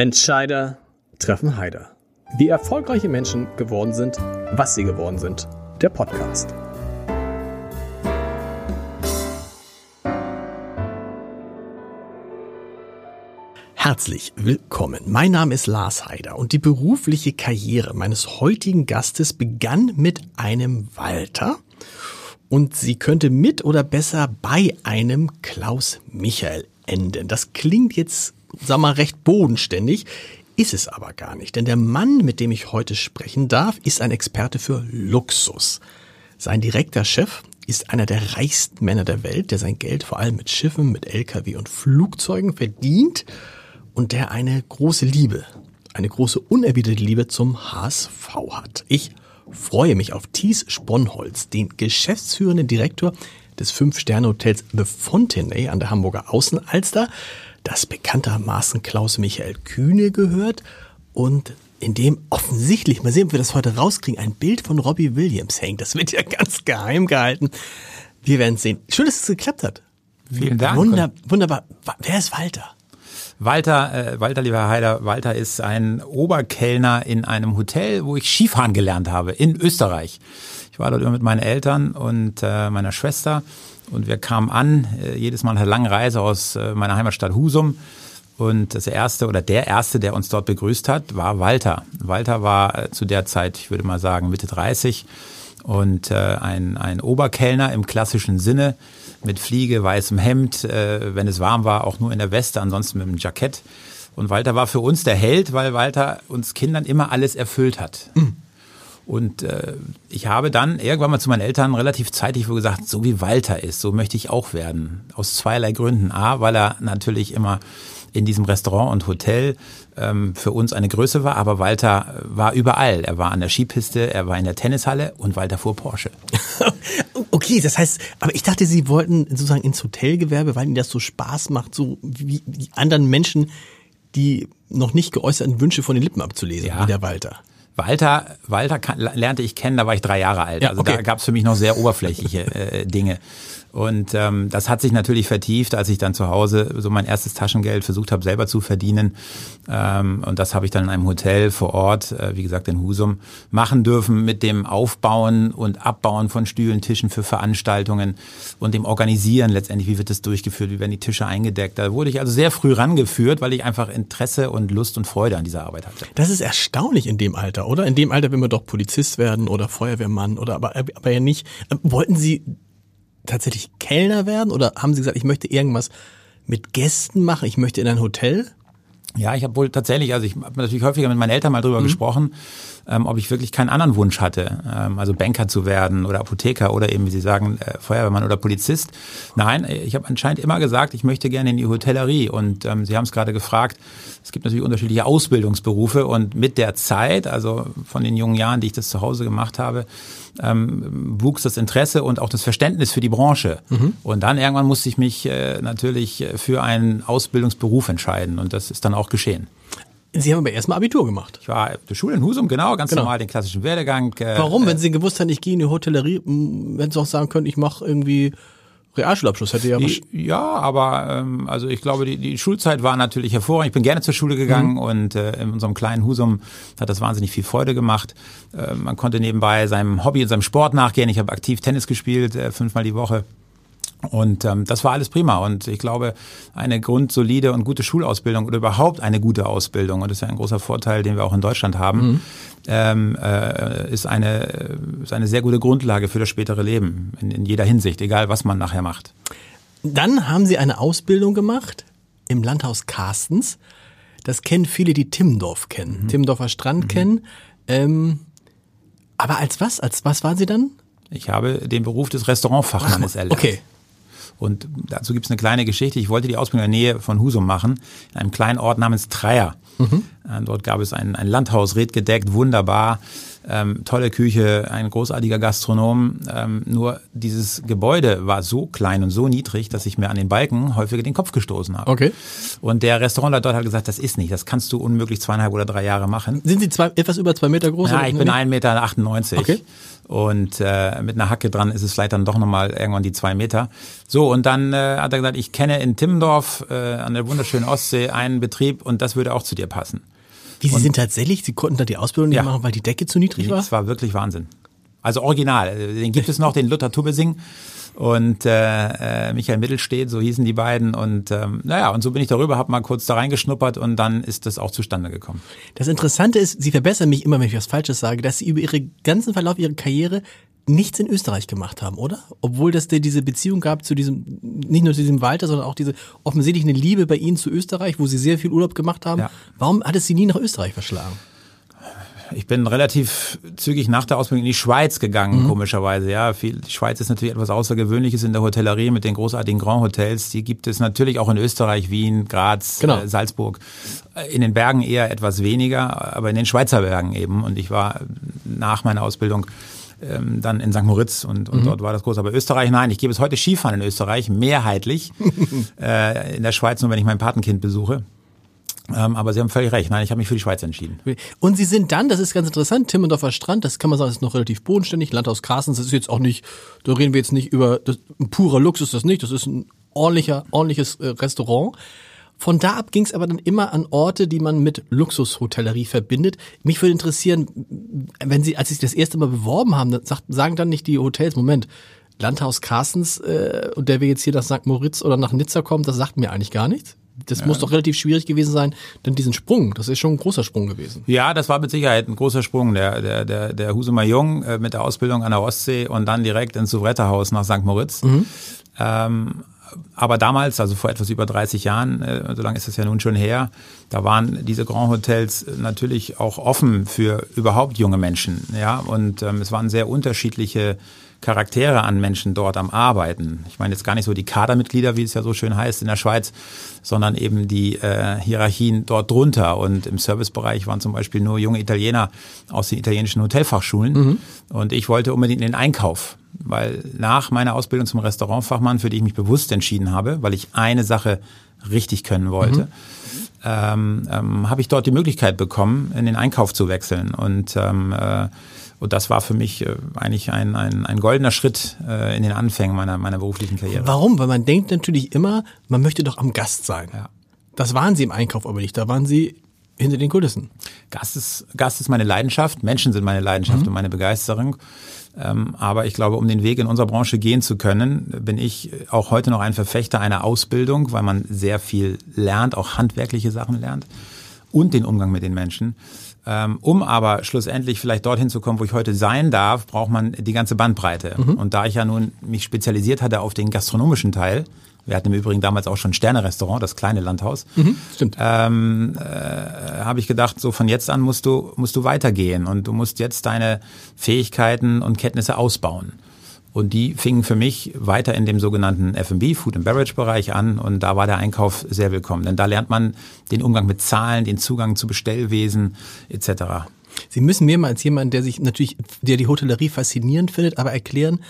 Entscheider treffen Heider. Wie erfolgreiche Menschen geworden sind, was sie geworden sind. Der Podcast. Herzlich willkommen. Mein Name ist Lars Heider und die berufliche Karriere meines heutigen Gastes begann mit einem Walter und sie könnte mit oder besser bei einem Klaus Michael enden. Das klingt jetzt, sag mal, recht bodenständig, ist es aber gar nicht, denn der Mann, mit dem ich heute sprechen darf, ist ein Experte für Luxus. Sein direkter Chef ist einer der reichsten Männer der Welt, der sein Geld vor allem mit Schiffen, mit Lkw und Flugzeugen verdient und der eine große Liebe, eine große unerwiderte Liebe zum HSV hat. Ich freue mich auf Thies Sponholz, den geschäftsführenden Direktor des Fünf-Sterne-Hotels The Fontenay an der Hamburger Außenalster, das bekanntermaßen Klaus Michael Kühne gehört und in dem offensichtlich, mal sehen, ob wir das heute rauskriegen, ein Bild von Robbie Williams hängt. Das wird ja ganz geheim gehalten. Wir werden sehen. Schön, dass es geklappt hat. Vielen Dank. Wunder, wunderbar. Wer ist Walter? Walter, äh, Walter, lieber Heider, Walter ist ein Oberkellner in einem Hotel, wo ich Skifahren gelernt habe, in Österreich. Ich war dort immer mit meinen Eltern und äh, meiner Schwester und wir kamen an, äh, jedes Mal eine lange Reise aus äh, meiner Heimatstadt Husum. Und das erste oder der erste, der uns dort begrüßt hat, war Walter. Walter war äh, zu der Zeit, ich würde mal sagen, Mitte 30 und ein, ein Oberkellner im klassischen Sinne mit Fliege, weißem Hemd, wenn es warm war, auch nur in der Weste, ansonsten mit einem Jackett. Und Walter war für uns der Held, weil Walter uns Kindern immer alles erfüllt hat. Mhm. Und äh, ich habe dann irgendwann mal zu meinen Eltern relativ zeitig gesagt, so wie Walter ist, so möchte ich auch werden. Aus zweierlei Gründen. A, weil er natürlich immer in diesem Restaurant und Hotel ähm, für uns eine Größe war, aber Walter war überall. Er war an der Skipiste, er war in der Tennishalle und Walter fuhr Porsche. okay, das heißt, aber ich dachte, Sie wollten sozusagen ins Hotelgewerbe, weil Ihnen das so Spaß macht, so wie die anderen Menschen, die noch nicht geäußerten Wünsche von den Lippen abzulesen, ja. wie der Walter. Walter, Walter lernte ich kennen, da war ich drei Jahre alt. Ja, also okay. da gab es für mich noch sehr oberflächliche äh, Dinge. Und ähm, das hat sich natürlich vertieft, als ich dann zu Hause so mein erstes Taschengeld versucht habe, selber zu verdienen. Ähm, und das habe ich dann in einem Hotel vor Ort, äh, wie gesagt in Husum, machen dürfen mit dem Aufbauen und Abbauen von Stühlen, Tischen für Veranstaltungen und dem Organisieren letztendlich, wie wird das durchgeführt, wie werden die Tische eingedeckt. Da wurde ich also sehr früh rangeführt, weil ich einfach Interesse und Lust und Freude an dieser Arbeit hatte. Das ist erstaunlich in dem Alter, oder? In dem Alter will man doch Polizist werden oder Feuerwehrmann oder aber, aber ja nicht. Wollten Sie tatsächlich Kellner werden oder haben Sie gesagt, ich möchte irgendwas mit Gästen machen, ich möchte in ein Hotel? Ja, ich habe wohl tatsächlich, also ich habe natürlich häufiger mit meinen Eltern mal drüber mhm. gesprochen, ähm, ob ich wirklich keinen anderen Wunsch hatte, ähm, also Banker zu werden oder Apotheker oder eben, wie Sie sagen, äh, Feuerwehrmann oder Polizist. Nein, ich habe anscheinend immer gesagt, ich möchte gerne in die Hotellerie und ähm, Sie haben es gerade gefragt, es gibt natürlich unterschiedliche Ausbildungsberufe und mit der Zeit, also von den jungen Jahren, die ich das zu Hause gemacht habe, ähm, wuchs das Interesse und auch das Verständnis für die Branche. Mhm. Und dann irgendwann musste ich mich äh, natürlich für einen Ausbildungsberuf entscheiden und das ist dann auch geschehen. Sie haben aber erstmal Abitur gemacht. Ich war der Schule in Husum, genau, ganz genau. normal den klassischen Werdegang. Äh, Warum? Wenn Sie gewusst hätten, ich gehe in die Hotellerie, wenn Sie auch sagen können, ich mache irgendwie Realschulabschluss hätte ja was. Ja, aber ähm, also ich glaube, die, die Schulzeit war natürlich hervorragend. Ich bin gerne zur Schule gegangen mhm. und äh, in unserem kleinen Husum hat das wahnsinnig viel Freude gemacht. Äh, man konnte nebenbei seinem Hobby und seinem Sport nachgehen. Ich habe aktiv Tennis gespielt, äh, fünfmal die Woche. Und ähm, das war alles prima. Und ich glaube, eine grundsolide und gute Schulausbildung oder überhaupt eine gute Ausbildung, und das ist ja ein großer Vorteil, den wir auch in Deutschland haben, mhm. ähm, äh, ist, eine, ist eine sehr gute Grundlage für das spätere Leben in, in jeder Hinsicht, egal was man nachher macht. Dann haben Sie eine Ausbildung gemacht im Landhaus Carstens. Das kennen viele, die Timmendorf kennen, mhm. Timmendorfer Strand mhm. kennen. Ähm, aber als was? Als was waren Sie dann? Ich habe den Beruf des Restaurantfachmannes erlernt. Okay. Und dazu gibt es eine kleine Geschichte. Ich wollte die Ausbildung in der Nähe von Husum machen, in einem kleinen Ort namens Treier. Mhm. Äh, dort gab es ein, ein Landhaus, redgedeckt, wunderbar ähm, tolle Küche, ein großartiger Gastronom. Ähm, nur dieses Gebäude war so klein und so niedrig, dass ich mir an den Balken häufiger den Kopf gestoßen habe. Okay. Und der Restaurantleiter dort hat gesagt, das ist nicht, das kannst du unmöglich zweieinhalb oder drei Jahre machen. Sind Sie zwei, etwas über zwei Meter groß? Ja, ich bin 1,98 Meter. Okay. Und äh, mit einer Hacke dran ist es vielleicht dann doch nochmal irgendwann die zwei Meter. So, und dann äh, hat er gesagt, ich kenne in Timmendorf äh, an der wunderschönen Ostsee einen Betrieb und das würde auch zu dir passen. Wie, Sie sind tatsächlich, Sie konnten da die Ausbildung nicht Ja. machen, weil die Decke zu niedrig war? Das war wirklich Wahnsinn. Also original. Den gibt es noch, den Luther Tubbesing und äh, äh, Michael Mittelstedt, so hießen die beiden. Und ähm, naja, und so bin ich darüber, habe mal kurz da reingeschnuppert und dann ist das auch zustande gekommen. Das Interessante ist, Sie verbessern mich immer, wenn ich was Falsches sage, dass Sie über Ihre ganzen Verlauf Ihrer Karriere nichts in Österreich gemacht haben, oder? Obwohl das dir diese Beziehung gab zu diesem, nicht nur zu diesem Walter, sondern auch diese offensichtlich eine Liebe bei Ihnen zu Österreich, wo Sie sehr viel Urlaub gemacht haben. Ja. Warum hat es Sie nie nach Österreich verschlagen? Ich bin relativ zügig nach der Ausbildung in die Schweiz gegangen, komischerweise. Ja, viel, die Schweiz ist natürlich etwas Außergewöhnliches in der Hotellerie mit den großartigen Grand Hotels. Die gibt es natürlich auch in Österreich, Wien, Graz, Genau. äh, Salzburg. In den Bergen eher etwas weniger, aber in den Schweizer Bergen eben. Und ich war nach meiner Ausbildung ähm, dann in St. Moritz und, und dort war das groß. Aber Österreich, nein, ich gebe es heute Skifahren in Österreich, mehrheitlich. äh, in der Schweiz nur, wenn ich mein Patenkind besuche. Ähm, aber Sie haben völlig recht. Nein, ich habe mich für die Schweiz entschieden. Und Sie sind dann, das ist ganz interessant, Timmendorfer Strand, das kann man sagen, ist noch relativ bodenständig. Landhaus Carstens, das ist jetzt auch nicht, da reden wir jetzt nicht über, das, ein purer Luxus das nicht, das ist ein ordentlicher, ordentliches äh, Restaurant. Von da ab ging es aber dann immer an Orte, die man mit Luxushotellerie verbindet. Mich würde interessieren, wenn Sie, als Sie sich das erste Mal beworben haben, dann sagt, sagen dann nicht die Hotels, Moment, Landhaus Carstens, äh, und der wir jetzt hier nach St. Moritz oder nach Nizza kommen, das sagt mir eigentlich gar nichts. Das muss doch relativ schwierig gewesen sein, denn diesen Sprung, das ist schon ein großer Sprung gewesen. Ja, das war mit Sicherheit ein großer Sprung. Der, der, der, der Husumer Jung äh, mit der Ausbildung an der Ostsee und dann direkt ins Souveretterhaus nach St. Moritz. Ähm, aber damals, also vor etwas über 30 Jahren, äh, so lange ist das ja nun schon her, da waren diese Grand Hotels natürlich auch offen für überhaupt junge Menschen. Ja, und ähm, es waren sehr unterschiedliche Charaktere an Menschen dort am Arbeiten. Ich meine jetzt gar nicht so die Kadermitglieder, wie es ja so schön heißt in der Schweiz, sondern eben die äh, Hierarchien dort drunter. Und im Servicebereich waren zum Beispiel nur junge Italiener aus den italienischen Hotelfachschulen. Und ich wollte unbedingt in den Einkauf, weil nach meiner Ausbildung zum Restaurantfachmann, für die ich mich bewusst entschieden habe, weil ich eine Sache richtig können wollte, ähm, ähm, habe ich dort die Möglichkeit bekommen, in den Einkauf zu wechseln. Und ähm, äh, und das war für mich äh, eigentlich ein, ein, ein goldener Schritt äh, in den Anfängen meiner, meiner beruflichen Karriere. Warum? Weil man denkt natürlich immer, man möchte doch am Gast sein. Ja. Das waren sie im Einkauf aber nicht, da waren sie hinter den Kulissen. Gast ist, Gast ist meine Leidenschaft, Menschen sind meine Leidenschaft und meine Begeisterung. Ähm, aber ich glaube, um den Weg in unserer Branche gehen zu können, bin ich auch heute noch ein Verfechter einer Ausbildung, weil man sehr viel lernt, auch handwerkliche Sachen lernt und den Umgang mit den Menschen. Ähm, um aber schlussendlich vielleicht dorthin zu kommen, wo ich heute sein darf, braucht man die ganze Bandbreite. Und da ich ja nun mich spezialisiert hatte auf den gastronomischen Teil, wir hatten im Übrigen damals auch schon ein Sterne-Restaurant, das kleine Landhaus, Stimmt. ähm, äh, habe ich gedacht, so von jetzt an musst du, musst du weitergehen und du musst jetzt deine Fähigkeiten und Kenntnisse ausbauen. Und die fingen für mich weiter in dem sogenannten F&B, Food and Beverage Bereich an und da war der Einkauf sehr willkommen, denn da lernt man den Umgang mit Zahlen, den Zugang zu Bestellwesen etc. Sie müssen mir mal als jemand, der sich natürlich, der die Hotellerie faszinierend findet, aber erklären,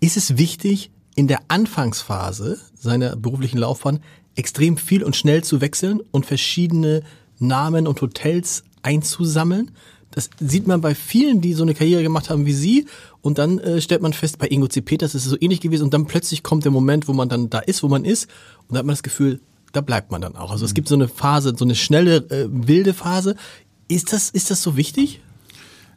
ist es wichtig, in der Anfangsphase seiner beruflichen Laufbahn extrem viel und schnell zu wechseln und verschiedene Namen und Hotels einzusammeln? Das sieht man bei vielen, die so eine Karriere gemacht haben wie Sie. Und dann äh, stellt man fest, bei Ingo C. Peters ist es so ähnlich gewesen. Und dann plötzlich kommt der Moment, wo man dann da ist, wo man ist. Und da hat man das Gefühl, da bleibt man dann auch. Also es gibt so eine Phase, so eine schnelle, äh, wilde Phase. Ist das, ist das so wichtig?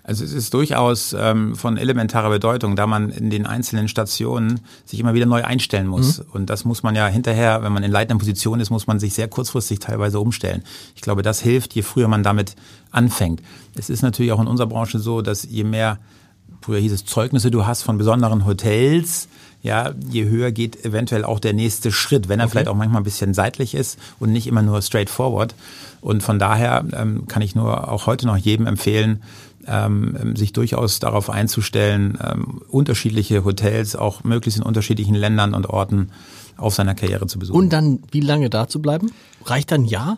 Also es ist durchaus ähm, von elementarer Bedeutung, da man in den einzelnen Stationen sich immer wieder neu einstellen muss. Und das muss man ja hinterher, wenn man in leitender Position ist, muss man sich sehr kurzfristig teilweise umstellen. Ich glaube, das hilft, je früher man damit anfängt. Es ist natürlich auch in unserer Branche so, dass je mehr, früher hieß es Zeugnisse du hast von besonderen Hotels, ja, je höher geht eventuell auch der nächste Schritt, wenn er vielleicht auch manchmal ein bisschen seitlich ist und nicht immer nur straightforward. Und von daher ähm, kann ich nur auch heute noch jedem empfehlen, ähm, sich durchaus darauf einzustellen, ähm, unterschiedliche Hotels, auch möglichst in unterschiedlichen Ländern und Orten auf seiner Karriere zu besuchen. Und dann wie lange da zu bleiben? Reicht dann ein Jahr?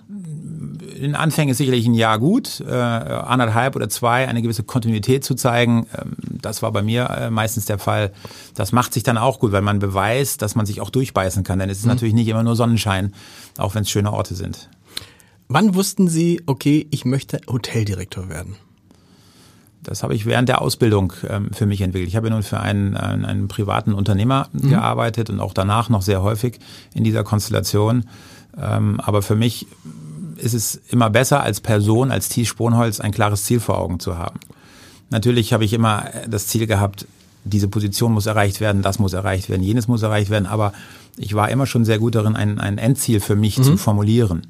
in Anfängen ist sicherlich ein Jahr gut, äh, anderthalb oder zwei, eine gewisse Kontinuität zu zeigen. Ähm, das war bei mir äh, meistens der Fall. Das macht sich dann auch gut, weil man beweist, dass man sich auch durchbeißen kann. Denn es ist natürlich nicht immer nur Sonnenschein, auch wenn es schöne Orte sind. Wann wussten Sie, okay, ich möchte Hoteldirektor werden? Das habe ich während der Ausbildung ähm, für mich entwickelt. Ich habe ja nun für einen, einen, einen privaten Unternehmer gearbeitet und auch danach noch sehr häufig in dieser Konstellation. Ähm, aber für mich ist es immer besser als Person, als Thies Sponholz ein klares Ziel vor Augen zu haben. Natürlich habe ich immer das Ziel gehabt, diese Position muss erreicht werden, das muss erreicht werden, jenes muss erreicht werden, aber ich war immer schon sehr gut darin, ein, ein Endziel für mich mhm. zu formulieren.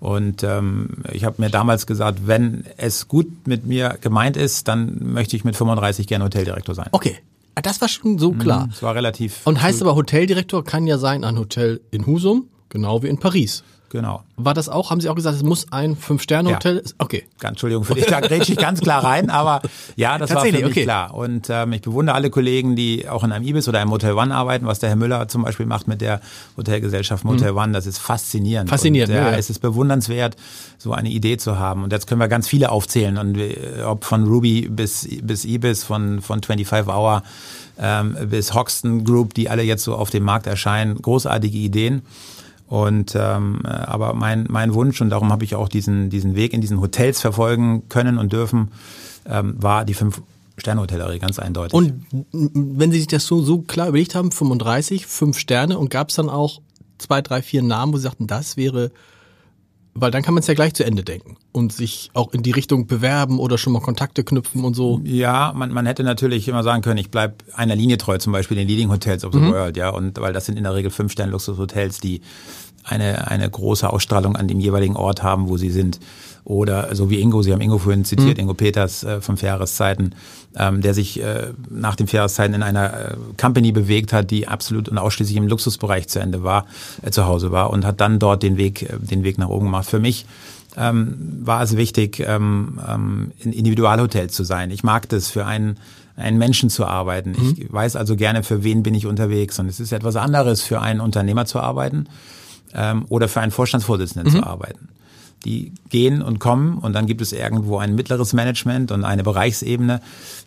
Und ähm, ich habe mir damals gesagt, wenn es gut mit mir gemeint ist, dann möchte ich mit 35 gerne Hoteldirektor sein. Okay. Ah, das war schon so klar. Das war relativ. Und heißt aber Hoteldirektor kann ja sein ein Hotel in Husum, genau wie in Paris. Genau. War das auch, haben Sie auch gesagt, es muss ein Fünf-Sterne-Hotel? Ja. Okay. Ganz, Entschuldigung für dich, da grätsche ich ganz klar rein, aber ja, das war für mich okay. klar. Und ähm, ich bewundere alle Kollegen, die auch in einem Ibis oder einem Hotel One arbeiten, was der Herr Müller zum Beispiel macht mit der Hotelgesellschaft Motel mhm. One, das ist faszinierend. Faszinierend, und, ja, ja. Es ist bewundernswert, so eine Idee zu haben. Und jetzt können wir ganz viele aufzählen, und äh, ob von Ruby bis, bis Ibis, von, von 25 Hour ähm, bis Hoxton Group, die alle jetzt so auf dem Markt erscheinen, großartige Ideen. Und ähm, äh, aber mein, mein Wunsch, und darum habe ich auch diesen, diesen Weg in diesen Hotels verfolgen können und dürfen, ähm, war die fünf Sterne-Hotellerie, ganz eindeutig. Und wenn Sie sich das so, so klar überlegt haben, 35, fünf Sterne, und gab es dann auch zwei, drei, vier Namen, wo Sie sagten, das wäre weil dann kann man es ja gleich zu Ende denken und sich auch in die Richtung bewerben oder schon mal Kontakte knüpfen und so. Ja, man, man hätte natürlich immer sagen können, ich bleib einer Linie treu, zum Beispiel den Leading Hotels of the mhm. World, ja, und weil das sind in der Regel fünf Sterne Luxushotels, die eine, eine große Ausstrahlung an dem jeweiligen Ort haben, wo sie sind. Oder so wie Ingo, Sie haben Ingo vorhin zitiert, mhm. Ingo Peters äh, von Fähreszeiten, ähm, der sich äh, nach den Fähreszeiten in einer äh, Company bewegt hat, die absolut und ausschließlich im Luxusbereich zu Ende war, äh, zu Hause war und hat dann dort den Weg, äh, den Weg nach oben gemacht. Für mich ähm, war es wichtig, ähm, ähm, in Individualhotels zu sein. Ich mag das für einen einen Menschen zu arbeiten. Mhm. Ich weiß also gerne, für wen bin ich unterwegs. Und es ist etwas anderes, für einen Unternehmer zu arbeiten ähm, oder für einen Vorstandsvorsitzenden mhm. zu arbeiten. Die gehen und kommen und dann gibt es irgendwo ein mittleres Management und eine Bereichsebene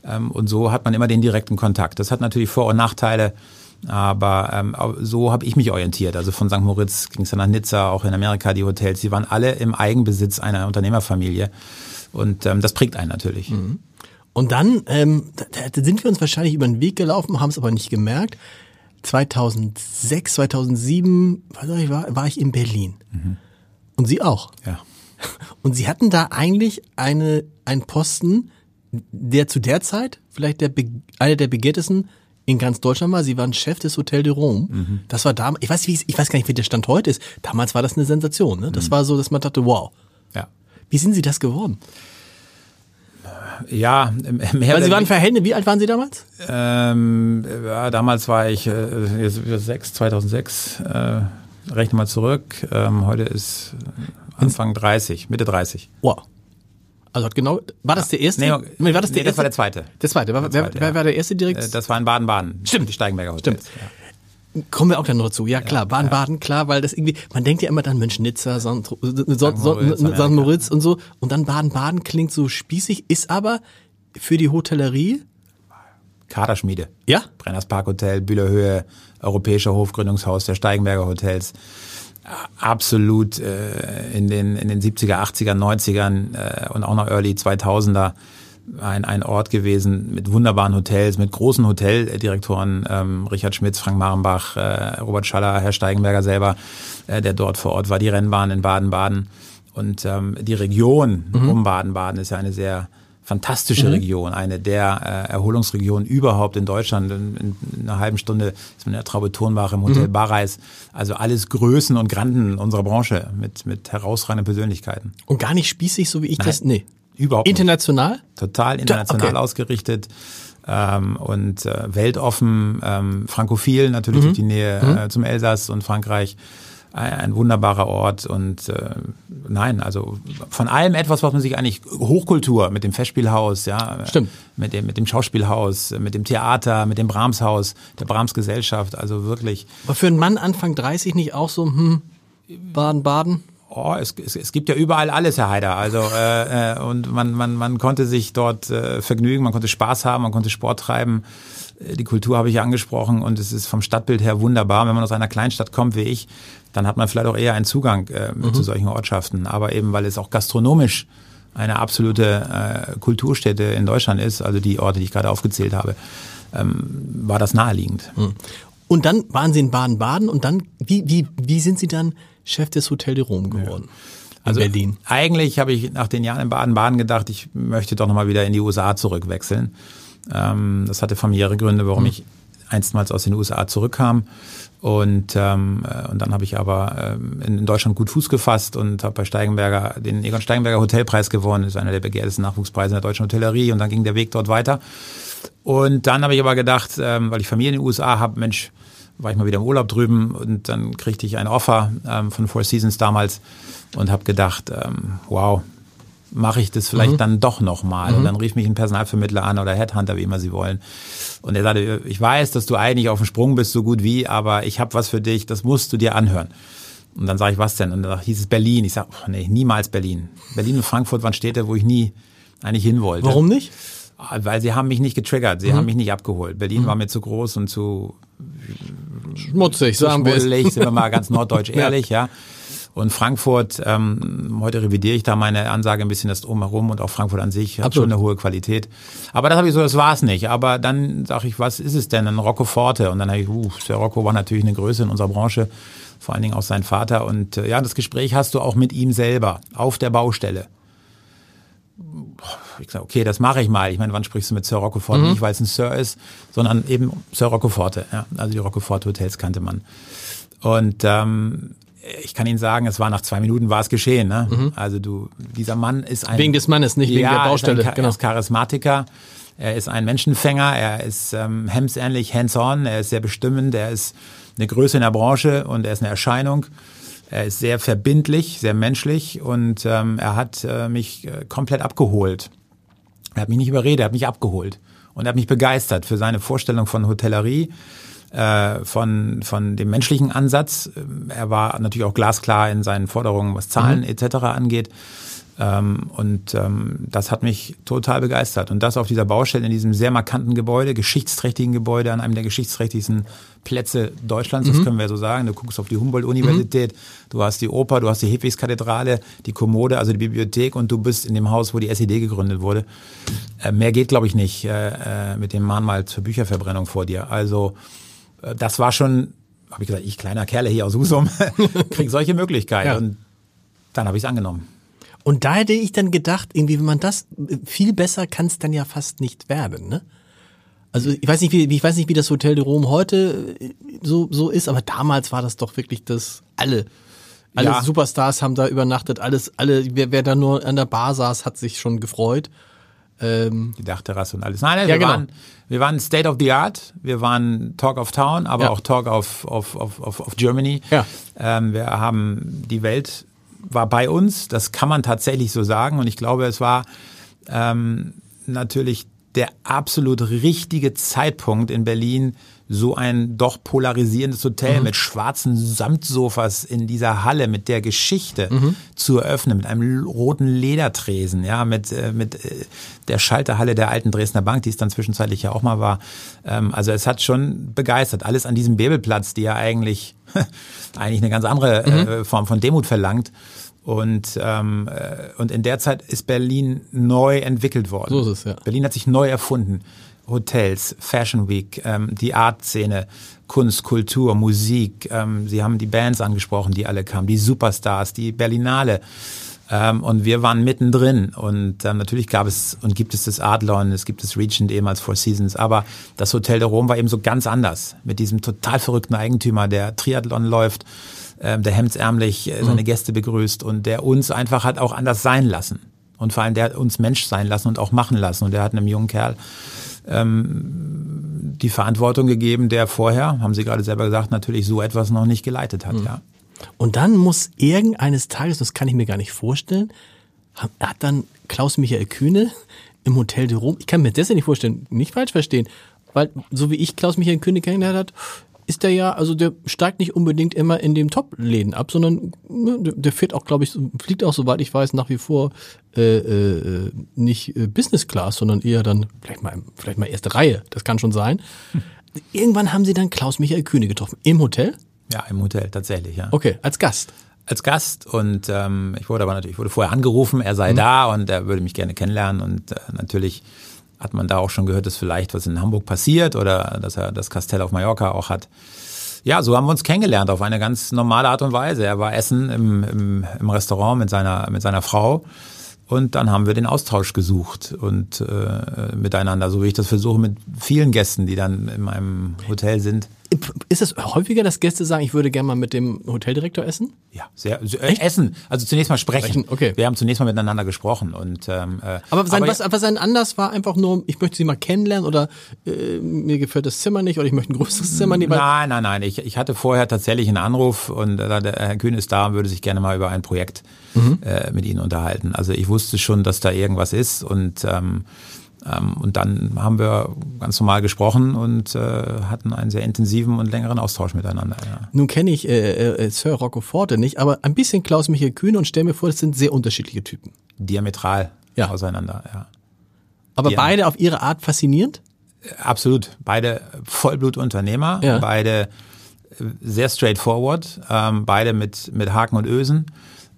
ähm, und so hat man immer den direkten Kontakt. Das hat natürlich Vor- und Nachteile, aber ähm, so habe ich mich orientiert. Also von St. Moritz ging es dann nach Nizza, auch in Amerika die Hotels, die waren alle im Eigenbesitz einer Unternehmerfamilie und ähm, das prägt einen natürlich. Mhm. Und dann ähm, da sind wir uns wahrscheinlich über den Weg gelaufen, haben es aber nicht gemerkt. 2006, 2007 war, war ich in Berlin. Mhm. Und Sie auch. Ja. Und Sie hatten da eigentlich eine, einen Posten, der zu der Zeit vielleicht der, einer der begehrtesten in ganz Deutschland war. Sie waren Chef des Hotel de Rome. Mhm. Das war damals, ich weiß, wie, ich weiß gar nicht, wie der Stand heute ist. Damals war das eine Sensation. Ne? Das mhm. war so, dass man dachte, wow. Ja. Wie sind Sie das geworden? Ja, mehr Weil Sie waren Verhältnis, wie alt waren Sie damals? Ähm, ja, damals war ich äh, sechs, 2006. Äh, rechne mal zurück. Ähm, heute ist Anfang 30, Mitte 30. Wow. Also genau, war das der erste? Nee, war das, der nee, das war der zweite. Der zweite. War, der zweite wer, wer war der erste direkt? Äh, das war in Baden-Baden. Stimmt. Die Steigenberger Hotels. Stimmt. Ja. Kommen wir auch dann noch dazu. Ja klar, Baden-Baden, ja. klar, weil das irgendwie, man denkt ja immer dann Mensch, Nizza, St. Moritz, Moritz und so. Und dann Baden-Baden klingt so spießig, ist aber für die Hotellerie Kaderschmiede. Ja? Brenners Parkhotel, Bühlerhöhe, Europäischer Hofgründungshaus der Steigenberger Hotels. Absolut äh, in, den, in den 70er, 80er, 90ern äh, und auch noch Early 2000er ein, ein Ort gewesen mit wunderbaren Hotels, mit großen Hoteldirektoren, ähm, Richard Schmitz, Frank Marenbach, äh, Robert Schaller, Herr Steigenberger selber, äh, der dort vor Ort war, die Rennbahn in Baden-Baden. Und ähm, die Region mhm. um Baden-Baden ist ja eine sehr fantastische mhm. Region, eine der äh, Erholungsregionen überhaupt in Deutschland. In, in, in, einer halben Stunde ist man in der Traube Tonbach im Hotel mhm. Barreis. Also alles Größen und Granden unserer Branche mit, mit herausragenden Persönlichkeiten. Und gar nicht spießig, so wie ich Nein, das, nee. Überhaupt International? Nicht. Total international okay. ausgerichtet. Ähm, und äh, weltoffen, ähm, frankophil natürlich mhm. durch die Nähe mhm. äh, zum Elsass und Frankreich ein, wunderbarer Ort und äh, nein, also von allem etwas, was man sich eigentlich Hochkultur mit dem Festspielhaus, ja, Stimmt. mit dem mit dem Schauspielhaus, mit dem Theater, mit dem Brahmshaus, der Brahms-Gesellschaft, also wirklich. Aber für einen Mann Anfang 30 nicht auch so hm Baden-Baden? Oh, es, es, es gibt ja überall alles, Herr Haider. Also äh, äh, und man, man, man konnte sich dort äh, vergnügen, man konnte Spaß haben, man konnte Sport treiben. Äh, die Kultur habe ich ja angesprochen und es ist vom Stadtbild her wunderbar. Wenn man aus einer Kleinstadt kommt wie ich, dann hat man vielleicht auch eher einen Zugang äh, mhm. zu solchen Ortschaften. Aber eben, weil es auch gastronomisch eine absolute äh, Kulturstätte in Deutschland ist, also die Orte, die ich gerade aufgezählt habe, ähm, war das naheliegend. Und dann waren Sie in Baden-Baden und dann, wie, wie, wie sind Sie dann Chef des Hotel de Rome geworden? Ja. also Berlin? Eigentlich habe ich nach den Jahren in Baden-Baden gedacht, ich möchte doch nochmal wieder in die USA zurückwechseln. Ähm, das hatte familiäre Gründe, warum mhm. ich einstmals aus den USA zurückkam. Und, ähm, äh, und dann habe ich aber ähm, in Deutschland gut Fuß gefasst und habe bei Steigenberger den Egon Steigenberger Hotelpreis gewonnen. Das ist einer der begehrtesten Nachwuchspreise in der deutschen Hotellerie. Und dann ging der Weg dort weiter. Und dann habe ich aber gedacht, ähm, weil ich Familie in den USA habe, Mensch, war ich mal wieder im Urlaub drüben und dann kriegte ich ein Offer ähm, von Four Seasons damals und habe gedacht, ähm, wow, mache ich das vielleicht mhm. dann doch nochmal. Mhm. Und dann rief mich ein Personalvermittler an oder Headhunter, wie immer sie wollen. Und er sagte, ich weiß, dass du eigentlich auf dem Sprung bist, so gut wie, aber ich habe was für dich, das musst du dir anhören. Und dann sage ich, was denn? Und dann hieß es Berlin. Ich sage, oh, nee, niemals Berlin. Berlin und Frankfurt waren Städte, wo ich nie eigentlich hin wollte. Warum nicht? Weil sie haben mich nicht getriggert, sie mhm. haben mich nicht abgeholt. Berlin mhm. war mir zu groß und zu schmutzig, sagen wir. Sind wir mal ganz norddeutsch ehrlich, ja. ja. Und Frankfurt, ähm, heute revidiere ich da meine Ansage ein bisschen das drumherum und auch Frankfurt an sich hat Absolut. schon eine hohe Qualität. Aber das habe ich so, das war's nicht. Aber dann sage ich, was ist es denn? Ein Rocco Forte. Und dann habe ich, uh, der Rocco war natürlich eine Größe in unserer Branche, vor allen Dingen auch sein Vater. Und äh, ja, das Gespräch hast du auch mit ihm selber auf der Baustelle. Ich sage, okay, das mache ich mal. Ich meine, wann sprichst du mit Sir Rocco Forte? Mhm. Nicht, weil es ein Sir ist, sondern eben Sir Rocco Forte. Ja, also die Rocco Forte Hotels kannte man. Und ähm, ich kann Ihnen sagen, es war nach zwei Minuten war es geschehen. Ne? Mhm. Also du, dieser Mann ist ein wegen des Mannes, nicht wegen ja, der Baustelle. Ist ein, genau. Er ist Charismatiker. Er ist ein Menschenfänger. Er ist ähm, hemsärmlich hands-on. Er ist sehr bestimmend. Er ist eine Größe in der Branche und er ist eine Erscheinung. Er ist sehr verbindlich, sehr menschlich und ähm, er hat äh, mich äh, komplett abgeholt. Er hat mich nicht überredet, er hat mich abgeholt und er hat mich begeistert für seine Vorstellung von Hotellerie äh, von, von dem menschlichen Ansatz. Er war natürlich auch glasklar in seinen Forderungen, was Zahlen mhm. etc. angeht. Ähm, und ähm, das hat mich total begeistert. Und das auf dieser Baustelle, in diesem sehr markanten Gebäude, geschichtsträchtigen Gebäude, an einem der geschichtsträchtigsten Plätze Deutschlands, mhm. das können wir so sagen. Du guckst auf die Humboldt-Universität, mhm. du hast die Oper, du hast die Hedwigskathedrale, die Kommode, also die Bibliothek und du bist in dem Haus, wo die SED gegründet wurde. Äh, mehr geht, glaube ich, nicht äh, äh, mit dem Mahnmal zur Bücherverbrennung vor dir. Also das war schon, habe ich gesagt, ich kleiner Kerle hier aus Husum, kriege solche Möglichkeiten. Ja. Und dann habe ich es angenommen. Und da hätte ich dann gedacht, irgendwie, wenn man das viel besser kann es dann ja fast nicht werden, ne? Also ich weiß nicht, wie ich weiß nicht, wie das Hotel de Rome heute äh, so so ist, aber damals war das doch wirklich das alle alle ja. Superstars haben da übernachtet, alles alle wer, wer da nur an der Bar saß, hat sich schon gefreut. Ähm, die Dachterrasse und alles. Nein, nein ja, wir, genau. waren, wir waren State of the Art, wir waren Talk of Town, aber ja. auch Talk of, of, of, of, Germany. Ja. Ähm, wir haben die Welt war bei uns, das kann man tatsächlich so sagen. Und ich glaube, es war ähm, natürlich der absolut richtige Zeitpunkt in Berlin, so ein doch polarisierendes Hotel mhm. mit schwarzen Samtsofas in dieser Halle mit der Geschichte mhm. zu eröffnen, mit einem roten Ledertresen, ja, mit, äh, mit äh, der Schalterhalle der alten Dresdner Bank, die es dann zwischenzeitlich ja auch mal war. Ähm, also es hat schon begeistert. Alles an diesem Bebelplatz, die ja eigentlich, eigentlich eine ganz andere äh, mhm. Form von Demut verlangt. Und, ähm, und in der Zeit ist Berlin neu entwickelt worden. So ist es, ja. Berlin hat sich neu erfunden. Hotels, Fashion Week, ähm, die Art-Szene, Kunst, Kultur, Musik. Ähm, Sie haben die Bands angesprochen, die alle kamen, die Superstars, die Berlinale. Ähm, und wir waren mittendrin. Und ähm, natürlich gab es und gibt es das Adlon, es gibt das Regent ehemals Four Seasons. Aber das Hotel der Rom war eben so ganz anders. Mit diesem total verrückten Eigentümer, der Triathlon läuft, ähm, der hemdsärmlich äh, seine mhm. Gäste begrüßt und der uns einfach hat auch anders sein lassen. Und vor allem der hat uns Mensch sein lassen und auch machen lassen. Und der hat einem jungen Kerl ähm, die Verantwortung gegeben, der vorher, haben Sie gerade selber gesagt, natürlich so etwas noch nicht geleitet hat. Mhm. Ja. Und dann muss irgendeines Tages, das kann ich mir gar nicht vorstellen, hat dann Klaus Michael Kühne im Hotel de Rom, ich kann mir das ja nicht vorstellen, nicht falsch verstehen, weil so wie ich Klaus Michael Kühne kennengelernt hat, ist der ja, also der steigt nicht unbedingt immer in dem Top-Läden ab, sondern ne, der fährt auch, glaube ich, fliegt auch, soweit ich weiß, nach wie vor äh, äh, nicht äh, Business Class, sondern eher dann vielleicht mal, vielleicht mal erste Reihe. Das kann schon sein. Hm. Irgendwann haben sie dann Klaus Michael Kühne getroffen. Im Hotel? Ja, im Hotel, tatsächlich, ja. Okay, als Gast als Gast und ähm, ich wurde aber natürlich wurde vorher angerufen, er sei mhm. da und er würde mich gerne kennenlernen und äh, natürlich hat man da auch schon gehört, dass vielleicht was in Hamburg passiert oder dass er das Kastell auf Mallorca auch hat. Ja, so haben wir uns kennengelernt auf eine ganz normale Art und Weise. Er war essen im, im, im Restaurant mit seiner, mit seiner Frau. Und dann haben wir den Austausch gesucht und äh, miteinander, so wie ich das versuche mit vielen Gästen, die dann in meinem Hotel sind. Ist es häufiger, dass Gäste sagen, ich würde gerne mal mit dem Hoteldirektor essen? Ja, sehr äh, essen. Also zunächst mal sprechen. sprechen. Okay. Wir haben zunächst mal miteinander gesprochen und ähm, äh, aber sein aber, was, aber sein Anlass war einfach nur, ich möchte sie mal kennenlernen oder äh, mir gefällt das Zimmer nicht oder ich möchte ein größeres Zimmer nehmen. Nein, nein, nein. Ich, ich hatte vorher tatsächlich einen Anruf und äh, der Herr Kühn ist da und würde sich gerne mal über ein Projekt mhm. äh, mit Ihnen unterhalten. Also ich wusste schon, dass da irgendwas ist und ähm, und dann haben wir ganz normal gesprochen und äh, hatten einen sehr intensiven und längeren Austausch miteinander. Ja. Nun kenne ich äh, äh, Sir Rocco Forte nicht, aber ein bisschen Klaus Michael Kühne und stelle mir vor, das sind sehr unterschiedliche Typen. Diametral ja. auseinander, ja. Aber Diam beide auf ihre Art faszinierend? Absolut. Beide Vollblutunternehmer, ja. beide äh, sehr straightforward, ähm, beide mit, mit Haken und Ösen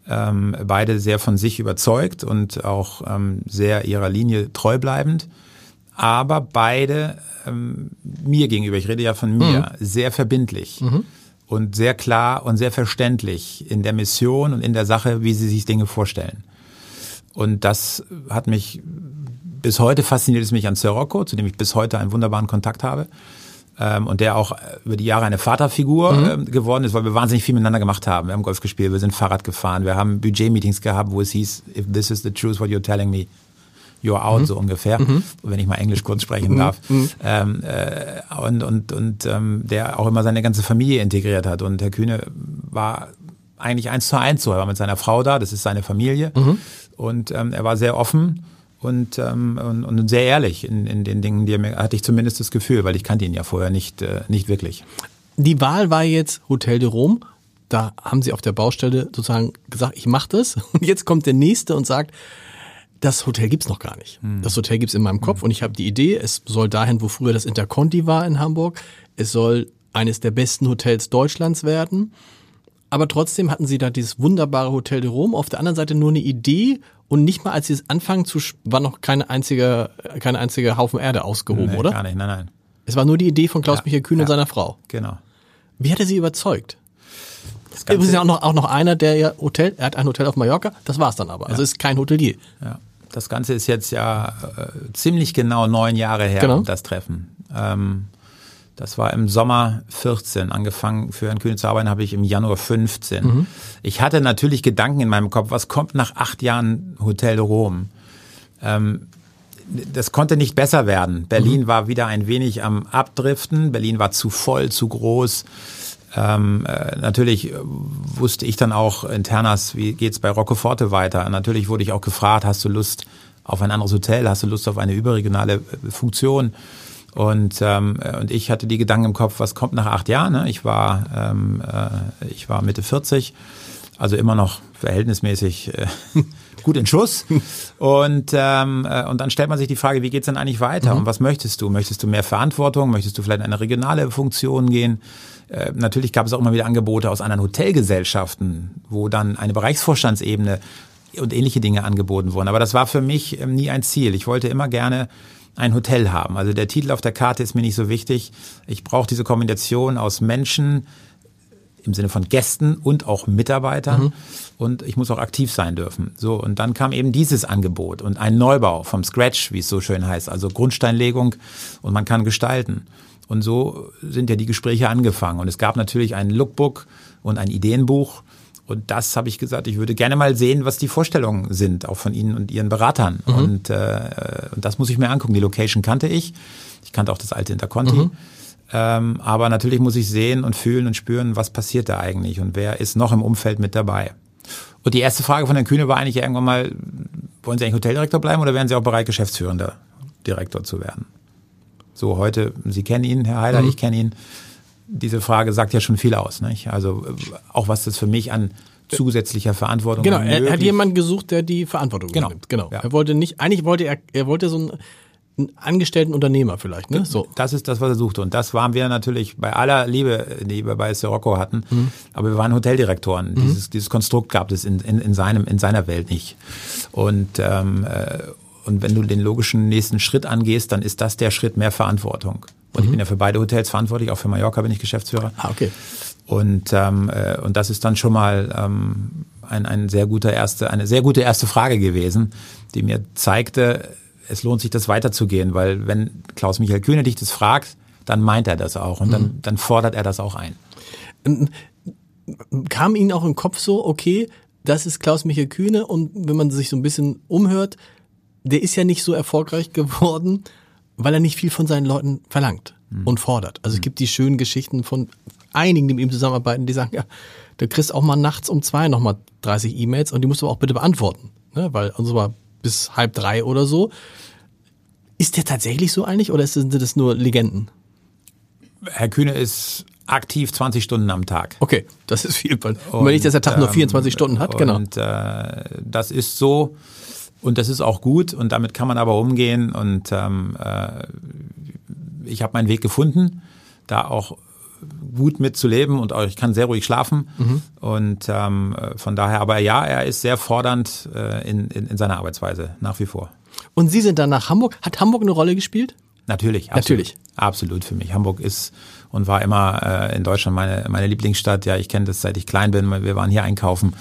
ähm, beide sehr von sich überzeugt und auch ähm, sehr ihrer Linie treu bleibend, aber beide ähm, mir gegenüber, ich rede ja von mir, mhm. sehr verbindlich. Mhm. Und sehr klar und sehr verständlich in der Mission und in der Sache, wie sie sich Dinge vorstellen. Und das hat mich bis heute fasziniert es mich an Sirocco, zu dem ich bis heute einen wunderbaren Kontakt habe ähm, und der auch über die Jahre eine Vaterfigur mhm. ähm, geworden ist, weil wir wahnsinnig viel miteinander gemacht haben. Wir haben Golf gespielt, wir sind Fahrrad gefahren, wir haben Budget-Meetings gehabt, wo es hieß, if this is the truth, what you're telling me, you're out, mhm. so ungefähr, mhm. wenn ich mal Englisch kurz sprechen darf. Mhm. mhm. Ähm, äh, und und, und ähm, der auch immer seine ganze Familie integriert hat. Und Herr Kühne war eigentlich eins zu eins so. Er war mit seiner Frau da, das ist seine Familie. Mhm. Und ähm, er war sehr offen und, ähm, und, und sehr ehrlich in, in den Dingen, die er mir, hatte ich zumindest das Gefühl, weil ich kannte ihn ja vorher nicht, äh, nicht wirklich. Die Wahl war jetzt Hotel de Rome. Da haben sie auf der Baustelle sozusagen gesagt, ich mache das. Und jetzt kommt der Nächste und sagt, das Hotel gibt's noch gar nicht. Hm. Das Hotel gibt's in meinem Kopf hm. und ich habe die Idee, es soll dahin, wo früher das Interconti war in Hamburg. Es soll eines der besten Hotels Deutschlands werden. Aber trotzdem hatten sie da dieses wunderbare Hotel de Rome. Auf der anderen Seite nur eine Idee und nicht mal als sie es anfangen zu, war noch keine einzige, keine einzige Haufen Erde ausgehoben, nee, oder? Gar nicht, nein, nein. Es war nur die Idee von Klaus-Michael Kühn ja, und seiner Frau. Genau. Wie hat er sie überzeugt? Das Ganze ist ja auch noch, auch noch einer, der ja Hotel, er hat ein Hotel auf Mallorca, das war's dann aber. Also ja. Also ist kein Hotelier. Ja. Das Ganze ist jetzt ja äh, ziemlich genau neun Jahre her, genau. das Treffen. Ähm, das war im Sommer 14. Angefangen für Herrn Kühne zu arbeiten habe ich im Januar 15. Mhm. Ich hatte natürlich Gedanken in meinem Kopf, was kommt nach acht Jahren Hotel Rom? Ähm, das konnte nicht besser werden. Berlin mhm. war wieder ein wenig am Abdriften. Berlin war zu voll, zu groß. Ähm, äh, natürlich wusste ich dann auch internas, wie geht's bei Roccoforte weiter. Natürlich wurde ich auch gefragt, hast du Lust auf ein anderes Hotel? Hast du Lust auf eine überregionale äh, Funktion? Und, ähm, und ich hatte die Gedanken im Kopf, was kommt nach acht Jahren? Ne? Ich, war, ähm, äh, ich war Mitte 40, also immer noch verhältnismäßig äh, gut in Schuss. Und, ähm, äh, und dann stellt man sich die Frage, wie geht's denn eigentlich weiter? Mhm. Und was möchtest du? Möchtest du mehr Verantwortung? Möchtest du vielleicht in eine regionale Funktion gehen? Äh, natürlich gab es auch immer wieder Angebote aus anderen Hotelgesellschaften, wo dann eine Bereichsvorstandsebene und ähnliche Dinge angeboten wurden. Aber das war für mich ähm, nie ein Ziel. Ich wollte immer gerne ein Hotel haben. Also der Titel auf der Karte ist mir nicht so wichtig. Ich brauche diese Kombination aus Menschen im Sinne von Gästen und auch Mitarbeitern mhm. und ich muss auch aktiv sein dürfen. So und dann kam eben dieses Angebot und ein Neubau vom Scratch, wie es so schön heißt, also Grundsteinlegung und man kann gestalten. Und so sind ja die Gespräche angefangen und es gab natürlich ein Lookbook und ein Ideenbuch und das habe ich gesagt, ich würde gerne mal sehen, was die Vorstellungen sind, auch von Ihnen und Ihren Beratern. Mhm. Und, äh, und das muss ich mir angucken. Die Location kannte ich. Ich kannte auch das alte Interconti. Mhm. Ähm, aber natürlich muss ich sehen und fühlen und spüren, was passiert da eigentlich und wer ist noch im Umfeld mit dabei. Und die erste Frage von Herrn Kühne war eigentlich irgendwann mal, wollen Sie eigentlich Hoteldirektor bleiben oder wären Sie auch bereit, geschäftsführender Direktor zu werden? So heute, Sie kennen ihn, Herr Heider, mhm. ich kenne ihn diese Frage sagt ja schon viel aus. Nicht? Also auch was das für mich an zusätzlicher Verantwortung. Genau, er hat jemanden gesucht, der die Verantwortung genau. übernimmt. Genau. Ja. Er wollte nicht, eigentlich wollte er, er wollte so einen, einen angestellten Unternehmer vielleicht, ne? So. Das ist das, was er suchte. Und das waren wir natürlich bei aller Liebe, die wir bei Sirocco hatten. Mhm. Aber wir waren Hoteldirektoren. Mhm. Dieses, dieses Konstrukt gab es in, in, in, seinem, in seiner Welt nicht. Und, ähm, äh, und wenn du den logischen nächsten Schritt angehst, dann ist das der Schritt mehr Verantwortung. Und ich bin ja für beide Hotels verantwortlich, auch für Mallorca bin ich Geschäftsführer. Ah, okay. Und, ähm, äh, und das ist dann schon mal ähm, ein, ein sehr guter erste, eine sehr gute erste Frage gewesen, die mir zeigte, es lohnt sich, das weiterzugehen, weil wenn Klaus-Michael Kühne dich das fragt, dann meint er das auch und dann, mhm. dann fordert er das auch ein. Kam Ihnen auch im Kopf so, okay, das ist Klaus-Michael Kühne und wenn man sich so ein bisschen umhört, der ist ja nicht so erfolgreich geworden, weil er nicht viel von seinen Leuten verlangt mhm. und fordert. Also es mhm. gibt die schönen Geschichten von einigen, die mit ihm zusammenarbeiten, die sagen, ja, du kriegst auch mal nachts um zwei nochmal 30 E-Mails und die musst du auch bitte beantworten. Ne? Weil und so mal bis halb drei oder so. Ist der tatsächlich so eigentlich oder sind das nur Legenden? Herr Kühne ist aktiv 20 Stunden am Tag. Okay, das ist viel. Und, wenn nicht, dass der Tag ähm, nur 24 Stunden hat, genau. Und äh, das ist so und das ist auch gut und damit kann man aber umgehen und ähm, äh, ich habe meinen Weg gefunden, da auch gut mitzuleben und auch ich kann sehr ruhig schlafen mhm. und ähm, von daher, aber ja, er ist sehr fordernd äh, in, in, in seiner Arbeitsweise nach wie vor. Und Sie sind dann nach Hamburg. Hat Hamburg eine Rolle gespielt? Natürlich, absolut. Natürlich. Absolut für mich. Hamburg ist und war immer äh, in Deutschland meine, meine Lieblingsstadt. Ja, ich kenne das seit ich klein bin. Wir waren hier einkaufen.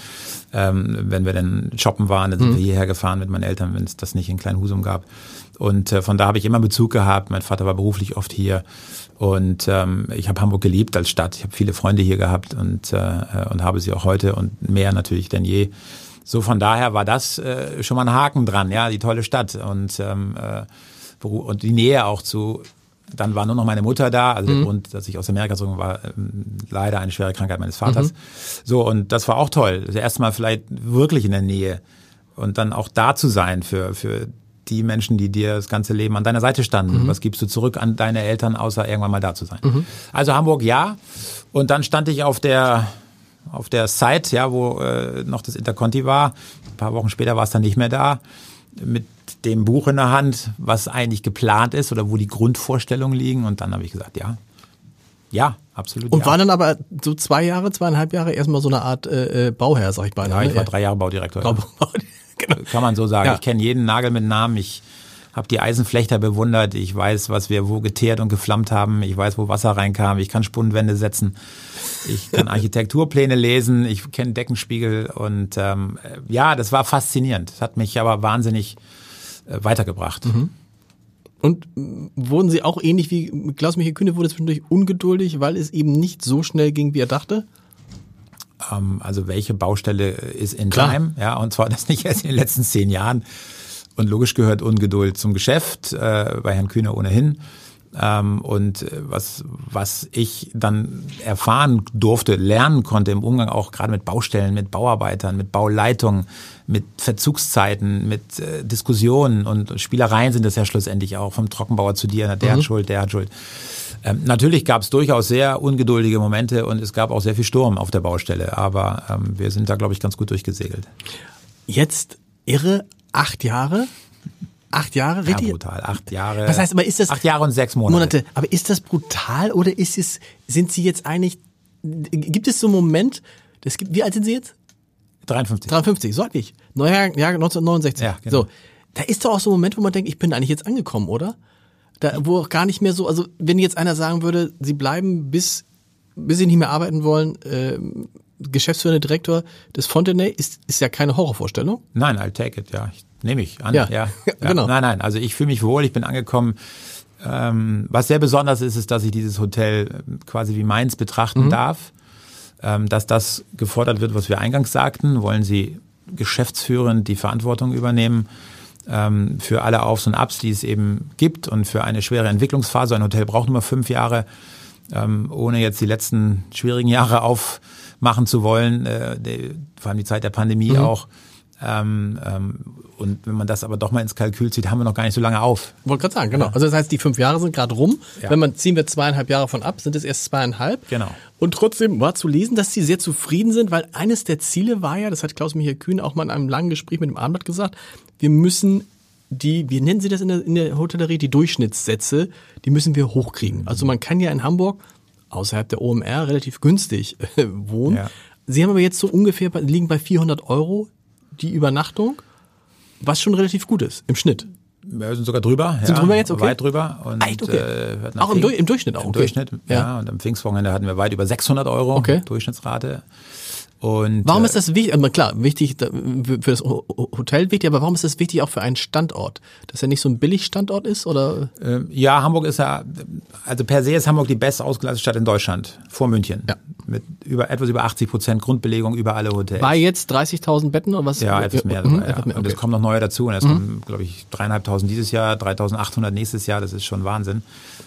Ähm, wenn wir dann shoppen waren, dann sind mhm. wir hierher gefahren mit meinen Eltern, wenn es das nicht in Kleinhusum gab. Und äh, von da habe ich immer Bezug gehabt. Mein Vater war beruflich oft hier. Und ähm, ich habe Hamburg geliebt als Stadt. Ich habe viele Freunde hier gehabt und, äh, und habe sie auch heute und mehr natürlich denn je. So von daher war das äh, schon mal ein Haken dran, ja, die tolle Stadt und ähm, äh, und die Nähe auch zu dann war nur noch meine Mutter da, also mhm. der Grund, dass ich aus Amerika gezogen war, ähm, leider eine schwere Krankheit meines Vaters. Mhm. So, und das war auch toll. Das erste Mal vielleicht wirklich in der Nähe und dann auch da zu sein für, für die Menschen, die dir das ganze Leben an deiner Seite standen. Mhm. Was gibst du zurück an deine Eltern, außer irgendwann mal da zu sein? Mhm. Also Hamburg ja. Und dann stand ich auf der auf der Site, ja, wo äh, noch das Interconti war. Ein paar Wochen später war es dann nicht mehr da. Mit dem Buch in der Hand, was eigentlich geplant ist oder wo die Grundvorstellungen liegen. Und dann habe ich gesagt, ja, ja, absolut. Und ja. war dann aber so zwei Jahre, zweieinhalb Jahre erstmal so eine Art äh, äh Bauherr, sag ich mal. Ja, ich war drei Jahre Baudirektor. Ja. genau. Kann man so sagen. Ja. Ich kenne jeden Nagel mit Namen. Ich habe die Eisenflechter bewundert. Ich weiß, was wir wo geteert und geflammt haben. Ich weiß, wo Wasser reinkam. Ich kann Spundenwände setzen. Ich kann Architekturpläne lesen. Ich kenne Deckenspiegel. Und ähm, ja, das war faszinierend. Das hat mich aber wahnsinnig äh, weitergebracht. Mhm. Und wurden Sie auch ähnlich wie Klaus-Michael Kühne, wurde zwischendurch ungeduldig, weil es eben nicht so schnell ging, wie er dachte? Ähm, also welche Baustelle ist in Klar. Time? Ja, und zwar das nicht erst in den letzten zehn Jahren. Und logisch gehört Ungeduld zum Geschäft, äh, bei Herrn Kühne ohnehin. Ähm, und äh, was, was ich dann erfahren durfte, lernen konnte im Umgang auch gerade mit Baustellen, mit Bauarbeitern, mit Bauleitungen, mit Verzugszeiten, mit äh, Diskussionen und Spielereien sind das ja schlussendlich auch vom Trockenbauer zu dir, der mhm. hat Schuld, der hat Schuld. Ähm, natürlich gab es durchaus sehr ungeduldige Momente und es gab auch sehr viel Sturm auf der Baustelle, aber ähm, wir sind da, glaube ich, ganz gut durchgesegelt. Jetzt irre acht Jahre Acht Jahre? Ja, brutal. Acht Jahre. Was heißt, aber ist das? Acht Jahre und sechs Monate. Monate. Aber ist das brutal oder ist es, sind Sie jetzt eigentlich, gibt es so einen Moment, das gibt, wie alt sind Sie jetzt? 53. 53, so alt wie ich. Neujahr, Jahr 1969. Ja, genau. So. Da ist doch auch so ein Moment, wo man denkt, ich bin eigentlich jetzt angekommen, oder? Da, wo auch gar nicht mehr so, also wenn jetzt einer sagen würde, Sie bleiben bis, bis Sie nicht mehr arbeiten wollen, äh, Geschäftsführender Direktor des Fontenay, ist, ist ja keine Horrorvorstellung. Nein, I'll take it, ja. Ich Nehme ich an. Ja, ja, ja. genau. Nein, nein, also ich fühle mich wohl, ich bin angekommen. Ähm, was sehr besonders ist, ist, dass ich dieses Hotel ähm, quasi wie meins betrachten mhm. darf. Ähm, dass das gefordert wird, was wir eingangs sagten. Wollen Sie geschäftsführend die Verantwortung übernehmen ähm, für alle Aufs und Abs, die es eben gibt und für eine schwere Entwicklungsphase. Ein Hotel braucht nur fünf Jahre, ähm, ohne jetzt die letzten schwierigen Jahre aufmachen zu wollen, äh, die, vor allem die Zeit der Pandemie mhm. auch. Ähm, ähm, und wenn man das aber doch mal ins Kalkül zieht, haben wir noch gar nicht so lange auf. Wollte gerade sagen, genau. Ja. Also das heißt, die fünf Jahre sind gerade rum. Ja. Wenn man ziehen wir zweieinhalb Jahre von ab, sind es erst zweieinhalb. Genau. Und trotzdem war zu lesen, dass sie sehr zufrieden sind, weil eines der Ziele war ja, das hat Klaus-Michael Kühn auch mal in einem langen Gespräch mit dem Abendblatt gesagt, wir müssen die, wie nennen Sie das in der, in der Hotellerie, die Durchschnittssätze, die müssen wir hochkriegen. Also man kann ja in Hamburg außerhalb der OMR relativ günstig äh, wohnen. Ja. Sie haben aber jetzt so ungefähr, liegen bei 400 Euro die Übernachtung, was schon relativ gut ist im Schnitt. Wir sind sogar drüber. Sind ja, drüber jetzt, okay. Weit drüber. Und, Echt, okay. äh, Auch im, Du- im Durchschnitt auch. Im okay. Durchschnitt, ja. Ja. Und am Pfingstwochenende hatten wir weit über 600 Euro Okay. Durchschnittsrate. Und Warum äh, ist das wichtig? Aber klar, wichtig für das Ho- Ho- Hotel wichtig, aber warum ist das wichtig auch für einen Standort? Dass er nicht so ein Billigstandort ist oder? äh, ja, Hamburg ist ja, also per se ist Hamburg die best ausgelassete Stadt in Deutschland, vor München. Ja. Mit über, etwas über 80 Prozent Grundbelegung über alle Hotels. War jetzt 30.000 Betten oder was? Ja, etwas mehr. Mhm, sogar, ja. etwas mehr, Und es okay. Mhm. kommen noch neue dazu. Und es kommen, glaube ich, dreieinhalbtausend dieses Jahr, 3.800 nächstes Jahr. Das ist schon Wahnsinn,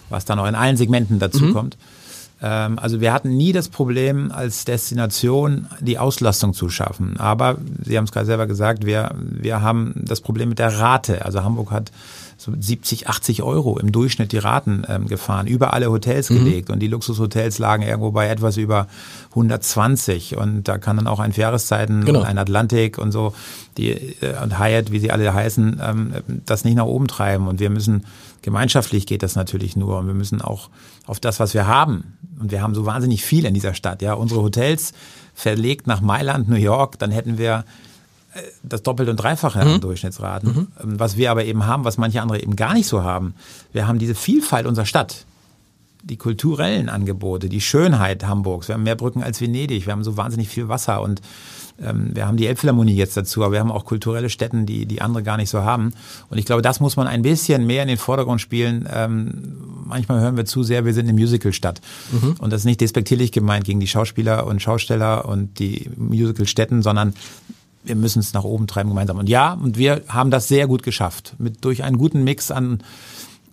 was da noch in allen Segmenten dazu Mhm. kommt. Ähm, also wir hatten nie das Problem, als Destination die Auslastung zu schaffen. Aber Sie haben es gerade selber gesagt, wir, wir haben das Problem mit der Rate. Also Hamburg hat so 70, 80 Euro im Durchschnitt die Raten ähm, gefahren, über alle Hotels Mhm. gelegt. Und die Luxushotels lagen irgendwo bei etwas über 120. Und da kann dann auch ein Jahreszeiten Genau. und ein Atlantik und so, die äh, und Hyatt, wie sie alle heißen, ähm, das nicht nach oben treiben. Und wir müssen, gemeinschaftlich geht das natürlich nur. Und wir müssen auch auf das, was wir haben. Und wir haben so wahnsinnig viel in dieser Stadt. Ja, unsere Hotels verlegt nach Mailand, New York, dann hätten wir das Doppelte und Dreifache an Durchschnittsraten. Ähm, Was wir aber eben haben, was manche andere eben gar nicht so haben. Wir haben diese Vielfalt unserer Stadt. Die kulturellen Angebote, die Schönheit Hamburgs. Wir haben mehr Brücken als Venedig. Wir haben so wahnsinnig viel Wasser und ähm, wir haben die Elbphilharmonie jetzt dazu, aber wir haben auch kulturelle Stätten, die die andere gar nicht so haben. Und ich glaube, das muss man ein bisschen mehr in den Vordergrund spielen. Ähm, manchmal hören wir zu sehr, wir sind eine Musicalstadt. Und das ist nicht despektierlich gemeint gegen die Schauspieler und Schausteller und die Musicalstätten, sondern wir müssen es nach oben treiben gemeinsam. Und ja, und wir haben das sehr gut geschafft. Mit, durch einen guten Mix an,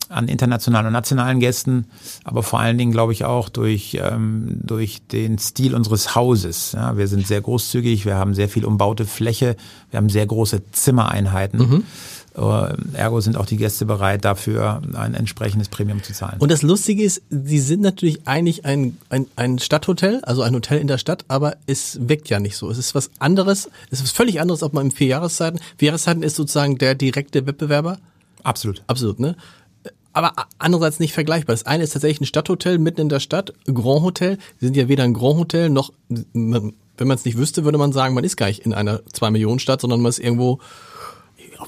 an internationalen und nationalen Gästen, aber vor allen Dingen, glaube ich, auch durch, ähm, durch den Stil unseres Hauses. Ja, wir sind sehr großzügig, wir haben sehr viel umbaute Fläche, wir haben sehr große Zimmereinheiten. Äh, Ergo sind auch die Gäste bereit, dafür ein entsprechendes Premium zu zahlen. Und das Lustige ist, sie sind natürlich eigentlich ein, ein, ein Stadthotel, also ein Hotel in der Stadt, aber es wirkt ja nicht so. Es ist was anderes, es ist völlig anderes, ob man im vier Jahreszeiten, vier Jahreszeiten ist sozusagen der direkte Wettbewerber. Absolut. Absolut, ne? Aber andererseits nicht vergleichbar. Das eine ist tatsächlich ein Stadthotel mitten in der Stadt, Grand Hotel. Sie sind ja weder ein Grand Hotel noch, wenn man es nicht wüsste, würde man sagen, man ist gar nicht in einer Zwei-Millionen-Stadt, sondern man ist irgendwo,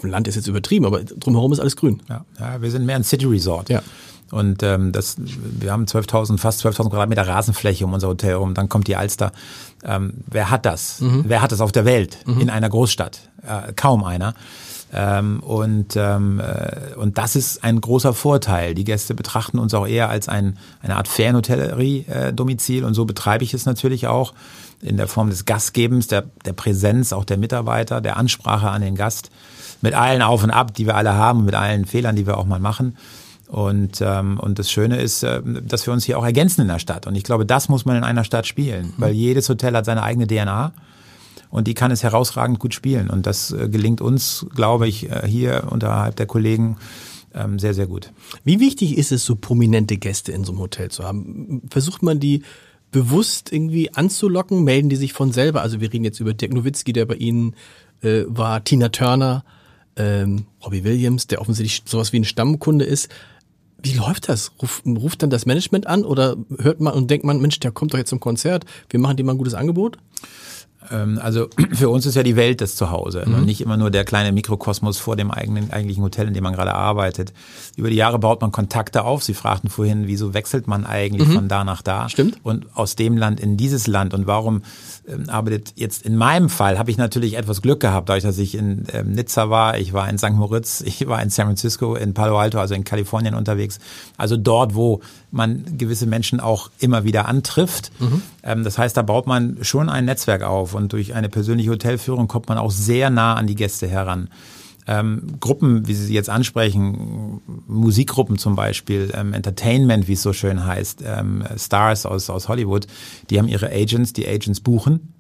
auf dem Land ist jetzt übertrieben, aber drumherum ist alles grün. Ja, ja, wir sind mehr ein City Resort. Ja. Und ähm, das, wir haben 12.000, fast 12.000 Quadratmeter Rasenfläche um unser Hotel herum. Dann kommt die Alster. Ähm, wer hat das? Wer hat das auf der Welt in einer Großstadt? Äh, kaum einer. Ähm, und, ähm, äh, und das ist ein großer Vorteil. Die Gäste betrachten uns auch eher als ein, eine Art Ferienhotellerie-Domizil und so betreibe ich es natürlich auch in der Form des Gastgebens, der, der Präsenz auch der Mitarbeiter, der Ansprache an den Gast, mit allen Auf und Ab, die wir alle haben, mit allen Fehlern, die wir auch mal machen. Und, ähm, und das Schöne ist, äh, dass wir uns hier auch ergänzen in der Stadt. Und ich glaube, das muss man in einer Stadt spielen, weil jedes Hotel hat seine eigene DNA und die kann es herausragend gut spielen. Und das äh, gelingt uns, glaube ich, äh, hier unterhalb der Kollegen ähm, sehr, sehr gut. Wie wichtig ist es, so prominente Gäste in so einem Hotel zu haben? Versucht man die bewusst irgendwie anzulocken? Melden die sich von selber? Also wir reden jetzt über Dirk Nowitzki, der bei Ihnen äh, war, Tina Turner, ähm, Robbie Williams, der offensichtlich sowas wie ein Stammkunde ist. Wie läuft das? Ruf, ruft dann das Management an oder hört man und denkt man, Mensch, der kommt doch jetzt zum Konzert, wir machen dem mal ein gutes Angebot? Ähm, also für uns ist ja die Welt das Zuhause und nicht immer nur der kleine Mikrokosmos vor dem eigenen eigentlichen Hotel, in dem man gerade arbeitet. Über die Jahre baut man Kontakte auf. Sie fragten vorhin, wieso wechselt man eigentlich von da nach da? Stimmt. Und aus dem Land in dieses Land und warum ähm, arbeitet jetzt in meinem Fall habe ich natürlich etwas Glück gehabt, dadurch, dass ich in ähm, Nizza war, ich war in St. Moritz, ich war in San Francisco, in Palo Alto, also in Kalifornien unterwegs. Also dort, wo man gewisse Menschen auch immer wieder antrifft. Ähm, das heißt, da baut man schon ein Netzwerk auf und durch eine persönliche Hotelführung kommt man auch sehr nah an die Gäste heran. Ähm, Gruppen, wie Sie sie jetzt ansprechen, Musikgruppen zum Beispiel, ähm, Entertainment, wie es so schön heißt, ähm, Stars aus, aus Hollywood, die haben ihre Agents, die Agents buchen.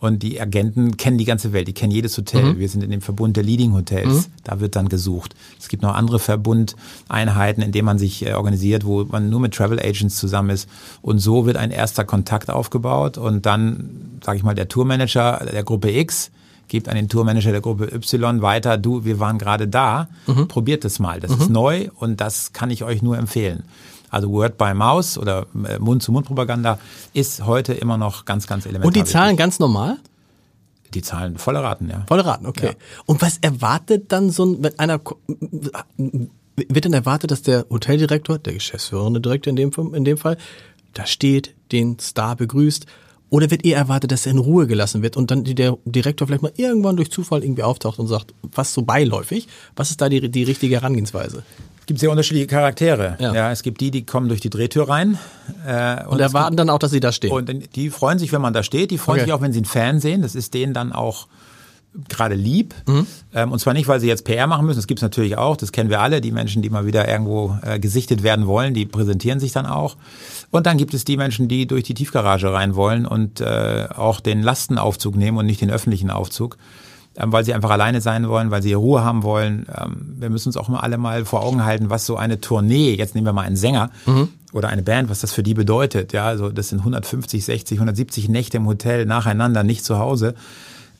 Und die Agenten kennen die ganze Welt, die kennen jedes Hotel. Wir sind in dem Verbund der Leading Hotels, da wird dann gesucht. Es gibt noch andere Verbundeinheiten, in denen man sich äh, organisiert, wo man nur mit Travel Agents zusammen ist. Und so wird ein erster Kontakt aufgebaut und dann, sage ich mal, der Tourmanager der Gruppe X gibt an den Tourmanager der Gruppe Y weiter, du, wir waren gerade da, probiert es mal. Das ist neu und das kann ich euch nur empfehlen. Also Word by Mouse oder äh, Mund-zu-Mund-Propaganda ist heute immer noch ganz, ganz elementar. Und die Zahlen wichtig. ganz normal? Die zahlen volle Raten, ja. Volle Raten, okay. Ja. Und was erwartet dann so ein, wenn einer, wird dann erwartet, dass der Hoteldirektor, der geschäftsführende Direktor in dem, in dem Fall, da steht, den Star begrüßt? Oder wird eher erwartet, dass er in Ruhe gelassen wird und dann der Direktor vielleicht mal irgendwann durch Zufall irgendwie auftaucht und sagt, was so beiläufig? Was ist da die, die richtige Herangehensweise? Es gibt sehr unterschiedliche Charaktere. Ja. Ja. es gibt die, die kommen durch die Drehtür rein. Äh, Und es erwarten dann auch, dass sie da stehen. Und die freuen sich, wenn man da steht. Die freuen Okay. sich auch, wenn sie einen Fan sehen. Das ist denen dann auch gerade lieb. Mhm. Ähm, und zwar nicht, weil sie jetzt PR machen müssen. Das gibt's natürlich auch. Das kennen wir alle. Die Menschen, die mal wieder irgendwo äh, gesichtet werden wollen, die präsentieren sich dann auch. Und dann gibt es die Menschen, die durch die Tiefgarage rein wollen und äh, auch den Lastenaufzug nehmen und nicht den öffentlichen Aufzug. Ähm, weil sie einfach alleine sein wollen, weil sie Ruhe haben wollen. Ähm, wir müssen uns auch immer alle mal vor Augen halten, was so eine Tournee, jetzt nehmen wir mal einen Sänger oder eine Band, was das für die bedeutet. Ja, also das sind 150, 60, 170 Nächte im Hotel nacheinander, nicht zu Hause.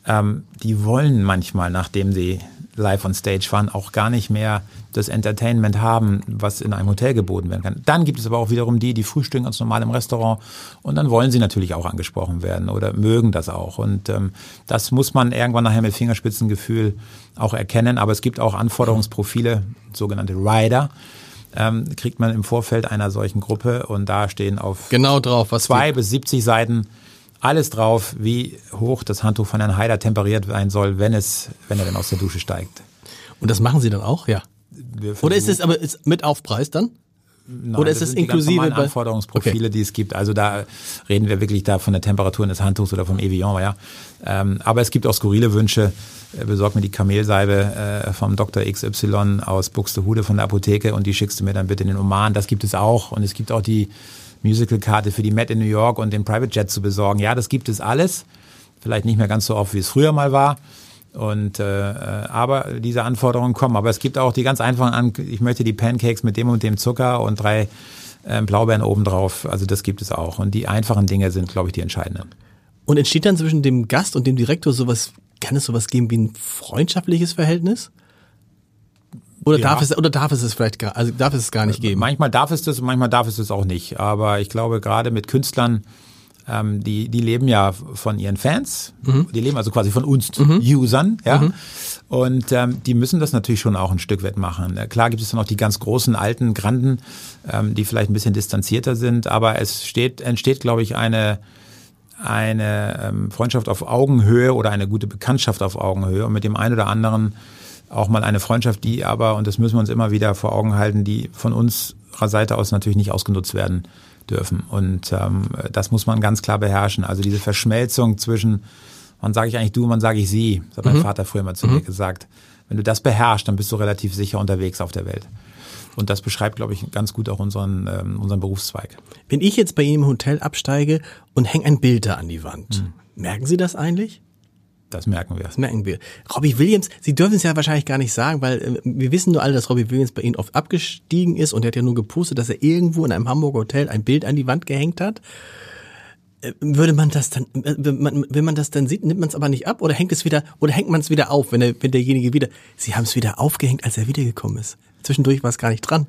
Ähm, die wollen manchmal, nachdem sie live on stage waren, auch gar nicht mehr das Entertainment haben, was in einem Hotel geboten werden kann. Dann gibt es aber auch wiederum die, die frühstücken ganz normal im Restaurant und dann wollen sie natürlich auch angesprochen werden oder mögen das auch. Und ähm, das muss man irgendwann nachher mit Fingerspitzengefühl auch erkennen. Aber es gibt auch Anforderungsprofile, sogenannte Rider, ähm, kriegt man im Vorfeld einer solchen Gruppe und da stehen auf genau drauf, was zwei bis 70 Seiten alles drauf, wie hoch das Handtuch von Herrn Haider temperiert sein soll, wenn es, wenn er dann aus der Dusche steigt. Und das machen sie dann auch, ja. Oder ist es aber ist mit Aufpreis dann? Nein, oder ist das die ganz inklusive bei- Anforderungsprofile, die es gibt. Also da reden wir wirklich da von der Temperatur des Handtuchs oder vom Evian, ja. Ähm, aber es gibt auch skurrile Wünsche. Äh, Besorg mir die Kamelsalbe äh, vom Dr. XY aus Buxtehude von der Apotheke und die schickst du mir dann bitte in den Oman. Das gibt es auch. Und es gibt auch die Musical-Karte für die Met in New York und den Private Jet zu besorgen. Ja, das gibt es alles. Vielleicht nicht mehr ganz so oft, wie es früher mal war. Und äh, äh, aber diese Anforderungen kommen. Aber es gibt auch die ganz einfachen an, ich möchte die Pancakes mit dem und dem Zucker und drei äh, Blaubeeren obendrauf. Also das gibt es auch. Und die einfachen Dinge sind, glaube ich, die entscheidenden. Und entsteht dann zwischen dem Gast und dem Direktor sowas, kann es sowas geben wie ein freundschaftliches Verhältnis? Oder Ja. darf es, oder darf es es vielleicht gar, also darf es es gar nicht geben? Manchmal darf es das, und manchmal darf es das auch nicht. Aber ich glaube, gerade mit Künstlern, ähm, die, die leben ja von ihren Fans. Die leben also quasi von uns Usern, ja. Und ähm, die müssen das natürlich schon auch ein Stück weit machen. Äh, Klar gibt es dann auch die ganz großen alten Granden, ähm, die vielleicht ein bisschen distanzierter sind, aber es steht, entsteht, glaube ich, eine eine ähm, Freundschaft auf Augenhöhe oder eine gute Bekanntschaft auf Augenhöhe und mit dem einen oder anderen auch mal eine Freundschaft, die aber, und das müssen wir uns immer wieder vor Augen halten, die von unserer Seite aus natürlich nicht ausgenutzt werden dürfen. Und ähm, das muss man ganz klar beherrschen. Also diese Verschmelzung zwischen, wann sage ich eigentlich du, wann sage ich sie, das hat mein Vater früher mal zu mir gesagt. Wenn du das beherrschst, dann bist du relativ sicher unterwegs auf der Welt. Und das beschreibt, glaube ich, ganz gut auch unseren, ähm, unseren Berufszweig. Wenn ich jetzt bei Ihnen im Hotel absteige und hänge ein Bild da an die Wand, merken Sie das eigentlich? Das merken wir. Das merken wir. Robbie Williams, Sie dürfen es ja wahrscheinlich gar nicht sagen, weil äh, wir wissen nur alle, dass Robbie Williams bei Ihnen oft abgestiegen ist und er hat ja nur gepostet, dass er irgendwo in einem Hamburger Hotel ein Bild an die Wand gehängt hat. Äh, Würde man das dann, äh, wenn man, wenn man das dann sieht, nimmt man es aber nicht ab oder hängt es wieder, oder hängt man es wieder auf, wenn, der, wenn derjenige wieder, Sie haben es wieder aufgehängt, als er wiedergekommen ist. Zwischendurch war es gar nicht dran.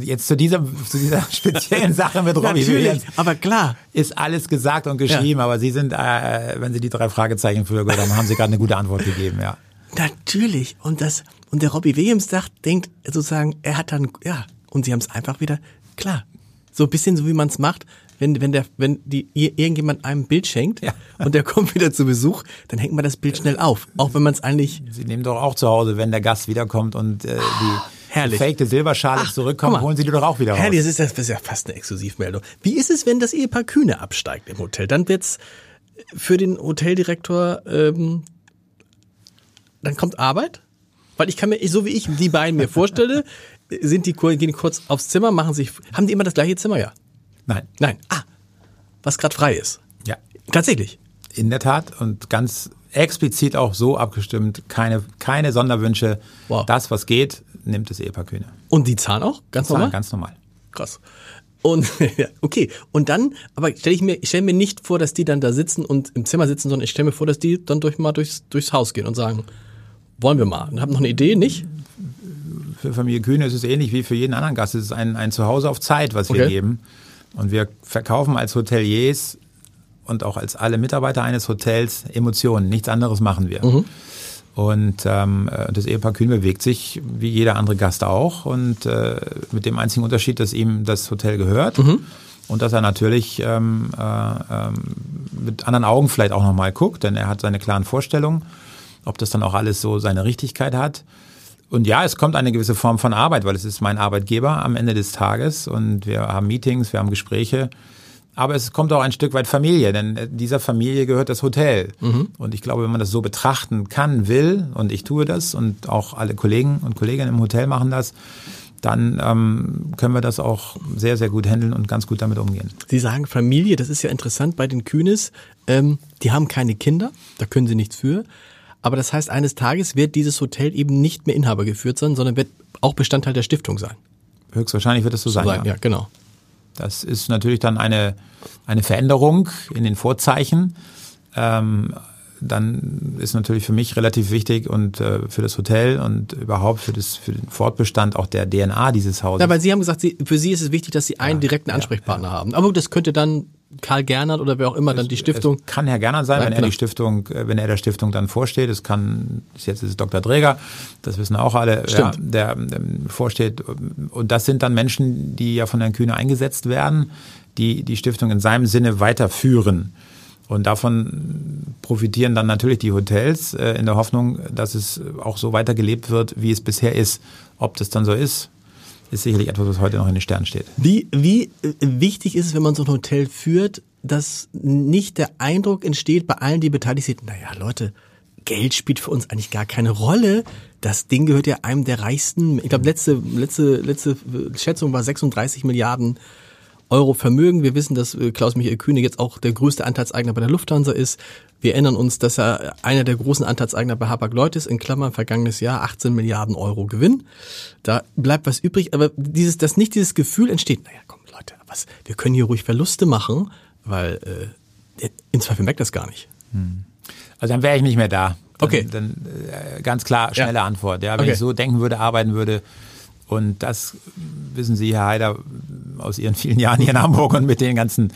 Jetzt zu dieser, zu dieser speziellen Sache mit Robbie Williams. aber klar. Ist alles gesagt und geschrieben, aber Sie sind, äh, wenn Sie die drei Fragezeichen früher gehört haben, haben Sie gerade eine gute Antwort gegeben, ja. Natürlich. Und das, und der Robbie Williams sagt, denkt sozusagen, er hat dann, ja, und sie haben es einfach wieder, klar. So ein bisschen so wie man es macht, wenn, wenn der, wenn die, irgendjemand einem ein Bild schenkt Ja. und der kommt wieder zu Besuch, dann hängt man das Bild schnell auf. Auch wenn man es eigentlich, Sie nehmen doch auch zu Hause, wenn der Gast wiederkommt und äh, die herrlich. gefakte Silberschale Ach, mal. holen Sie die doch auch wieder raus. herrlich, das ist, ja- das ist ja fast eine Exklusivmeldung. Wie ist es, wenn das Ehepaar Kühne absteigt im Hotel? Dann wird's für den Hoteldirektor, ähm, dann kommt Arbeit? Weil ich kann mir, so wie ich die beiden mir vorstelle, sind die, gehen kurz aufs Zimmer, machen sich, haben die immer das gleiche Zimmer? Ja. Nein, Nein. Ah, was gerade frei ist. ja, Tatsächlich. in der Tat und ganz explizit auch so abgestimmt, keine, keine Sonderwünsche. Wow. Das, was geht, nimmt das Ehepaar Kühne. Und die zahlen auch? Ganz Zahlen normal? Ganz normal. Krass. Und okay, und dann, aber stelle ich mir, ich stelle mir nicht vor, dass die dann da sitzen und im Zimmer sitzen, sondern ich stelle mir vor, dass die dann durch mal durchs, durchs Haus gehen und sagen, wollen wir mal. Und haben noch eine Idee, nicht? Für Familie Kühne ist es ähnlich wie für jeden anderen Gast. Es ist ein, ein Zuhause auf Zeit, was wir Okay. geben. Und wir verkaufen als Hoteliers und auch als alle Mitarbeiter eines Hotels Emotionen. Nichts anderes machen wir. Mhm. Und ähm, das Ehepaar Kühn bewegt sich wie jeder andere Gast auch und äh, mit dem einzigen Unterschied, dass ihm das Hotel gehört mhm. und dass er natürlich ähm, äh, ähm, mit anderen Augen vielleicht auch nochmal guckt, denn er hat seine klaren Vorstellungen, ob das dann auch alles so seine Richtigkeit hat. Und ja, es kommt eine gewisse Form von Arbeit, weil es ist mein Arbeitgeber am Ende des Tages und wir haben Meetings, wir haben Gespräche. Aber es kommt auch ein Stück weit Familie, denn äh, dieser Familie gehört das Hotel. Mhm. Und ich glaube, wenn man das so betrachten kann, will, und ich tue das und auch alle Kollegen und Kolleginnen im Hotel machen das, dann ähm, können wir das auch sehr, sehr gut handeln und ganz gut damit umgehen. Sie sagen Familie, das ist ja interessant bei den Kühnes. Ähm, die haben keine Kinder, da können sie nichts für. Aber das heißt, eines Tages wird dieses Hotel eben nicht mehr Inhaber geführt sein, sondern wird auch Bestandteil der Stiftung sein. Höchstwahrscheinlich wird es so, sein ja. ja, genau. Das ist natürlich dann eine, eine Veränderung in den Vorzeichen. Ähm, dann ist natürlich für mich relativ wichtig und äh, für das Hotel und überhaupt für, das, für den Fortbestand auch der DNA dieses Hauses. Ja, weil Sie haben gesagt, Sie, für Sie ist es wichtig, dass Sie einen ja, direkten Ansprechpartner ja, ja. haben. Aber das könnte dann Karl Gernert oder wer auch immer dann die Stiftung. Es kann Herr Gernert sein, wenn er die Stiftung, äh, wenn er der Stiftung dann vorsteht. Es kann, jetzt ist es Dr. Dräger, das wissen auch alle, Stimmt. Ja, der, der vorsteht. Und das sind dann Menschen, die ja von Herrn Kühne eingesetzt werden, die die Stiftung in seinem Sinne weiterführen. Und davon profitieren dann natürlich die Hotels äh, in der Hoffnung, dass es auch so weitergelebt wird, wie es bisher ist. Ob das dann so ist, ist sicherlich etwas, was heute noch in den Sternen steht. Wie, wie äh, wichtig ist es, wenn man so ein Hotel führt, dass nicht der Eindruck entsteht bei allen, die beteiligt sind, naja, Leute, Geld spielt für uns eigentlich gar keine Rolle. Das Ding gehört ja einem der reichsten, ich glaube, letzte, letzte, letzte Schätzung war 36 Milliarden Euro Vermögen. Wir wissen, dass äh, Klaus-Michael Kühne jetzt auch der größte Anteilseigner bei der Lufthansa ist. Wir erinnern uns, dass er einer der großen Anteilseigner bei Hapag-Lloyd ist, in Klammern vergangenes Jahr 18 Milliarden Euro Gewinn. Da bleibt was übrig, aber dieses, dass nicht dieses Gefühl entsteht, naja, komm Leute, was, wir können hier ruhig Verluste machen, weil äh, im Zweifel merkt das gar nicht. Hm. Also dann wäre ich nicht mehr da. Dann, okay. Dann äh, ganz klar, schnelle ja. Antwort. Ja, wenn okay. ich so denken würde, arbeiten würde, und das wissen Sie, Herr Heider, aus Ihren vielen Jahren hier in Hamburg und mit den ganzen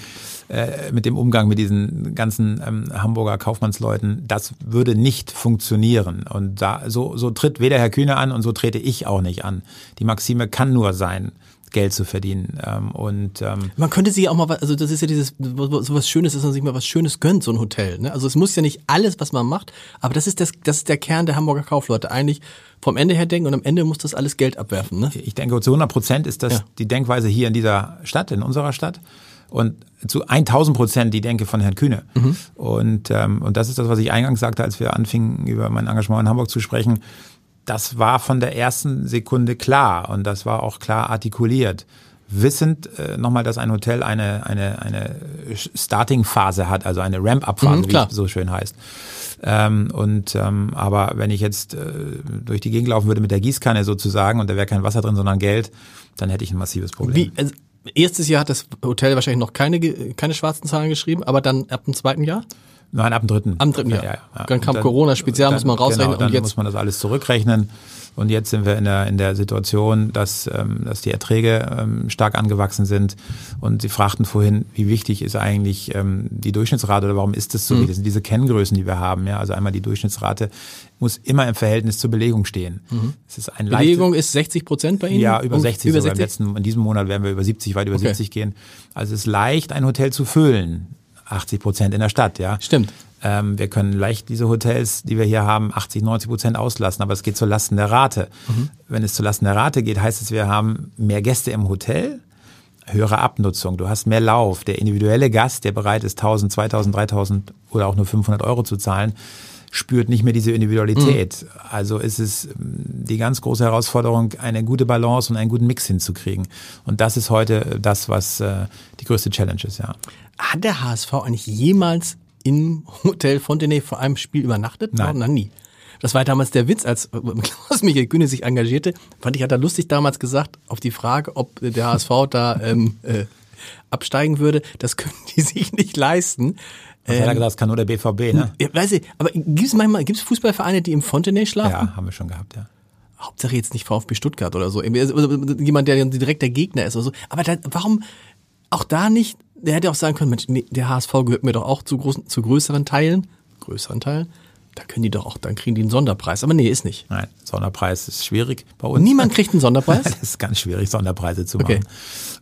äh, mit dem Umgang mit diesen ganzen ähm, Hamburger Kaufmannsleuten, das würde nicht funktionieren. Und da, so, so tritt weder Herr Kühne an und so trete ich auch nicht an. Die Maxime kann nur sein, Geld zu verdienen. Ähm, und ähm, man könnte sich auch mal, also das ist ja dieses so was Schönes, dass man sich mal was Schönes gönnt, so ein Hotel. Ne? Also es muss ja nicht alles, was man macht, aber das ist das, das ist der Kern der Hamburger Kaufleute. Eigentlich vom Ende her denken und am Ende muss das alles Geld abwerfen. Ne? Ich denke, zu 100 Prozent ist das ja. die Denkweise hier in dieser Stadt, in unserer Stadt und zu 1000 Prozent die Denke von Herrn Kühne. Mhm. Und, ähm, und das ist das, was ich eingangs sagte, als wir anfingen, über mein Engagement in Hamburg zu sprechen. Das war von der ersten Sekunde klar und das war auch klar artikuliert. Wissend äh, nochmal, dass ein Hotel eine, eine, eine Starting-Phase hat, also eine Ramp-up-Phase, mhm, wie es so schön heißt. Ähm, und ähm, aber wenn ich jetzt äh, durch die Gegend laufen würde mit der Gießkanne sozusagen und da wäre kein Wasser drin, sondern Geld, dann hätte ich ein massives Problem. Wie, also erstes Jahr hat das Hotel wahrscheinlich noch keine, keine schwarzen Zahlen geschrieben, aber dann ab dem zweiten Jahr? Nein, ab dem dritten. Am dritten Jahr. Ja, ja, ja. Dann kam dann, Corona, Spezial muss man rausrechnen. Genau, dann und jetzt muss man das alles zurückrechnen. Und jetzt sind wir in der, in der Situation, dass, ähm, dass die Erträge ähm, stark angewachsen sind. Und Sie fragten vorhin, wie wichtig ist eigentlich ähm, die Durchschnittsrate oder warum ist das so? Mhm. Das sind diese Kenngrößen, die wir haben. Ja, also einmal die Durchschnittsrate muss immer im Verhältnis zur Belegung stehen. Mhm. Es ist ein Belegung ist 60 Prozent bei Ihnen? Ja, über 60. Über 60? Letzten, in diesem Monat werden wir über 70, weit über okay. 70 gehen. Also es ist leicht, ein Hotel zu füllen. 80 Prozent in der Stadt, ja. Stimmt. Ähm, wir können leicht diese Hotels, die wir hier haben, 80, 90 Prozent auslassen, aber es geht zur Lasten der Rate. Mhm. Wenn es zur Lasten der Rate geht, heißt es, wir haben mehr Gäste im Hotel, höhere Abnutzung, du hast mehr Lauf. Der individuelle Gast, der bereit ist, 1000, 2000, 3000 oder auch nur 500 Euro zu zahlen, spürt nicht mehr diese Individualität. Mhm. Also ist es ähm, die ganz große Herausforderung, eine gute Balance und einen guten Mix hinzukriegen. Und das ist heute das, was äh, die größte Challenge ist, ja. Hat der HSV eigentlich jemals im Hotel Fontenay vor einem Spiel übernachtet? Nein. Nein, nie. Das war damals der Witz, als Klaus Michael Kühne sich engagierte. Fand ich, hat er lustig damals gesagt, auf die Frage, ob der HSV da ähm, äh, absteigen würde. Das können die sich nicht leisten. Was ähm, hat er gesagt, das kann nur der BVB, ne? Ja, weiß ich, aber gibt es manchmal, gibt es Fußballvereine, die im Fontenay schlafen? Ja, haben wir schon gehabt, ja. Hauptsache jetzt nicht VfB Stuttgart oder so. Jemand, der direkt der Gegner ist oder so. Aber da, warum, auch da nicht, der hätte auch sagen können, Mensch, nee, der HSV gehört mir doch auch zu großen, zu größeren Teilen, größeren Teilen. Da können die doch auch, dann kriegen die einen Sonderpreis. Aber nee, ist nicht. Nein, Sonderpreis ist schwierig bei uns. Niemand kriegt einen Sonderpreis? das ist ganz schwierig, Sonderpreise zu machen. Okay.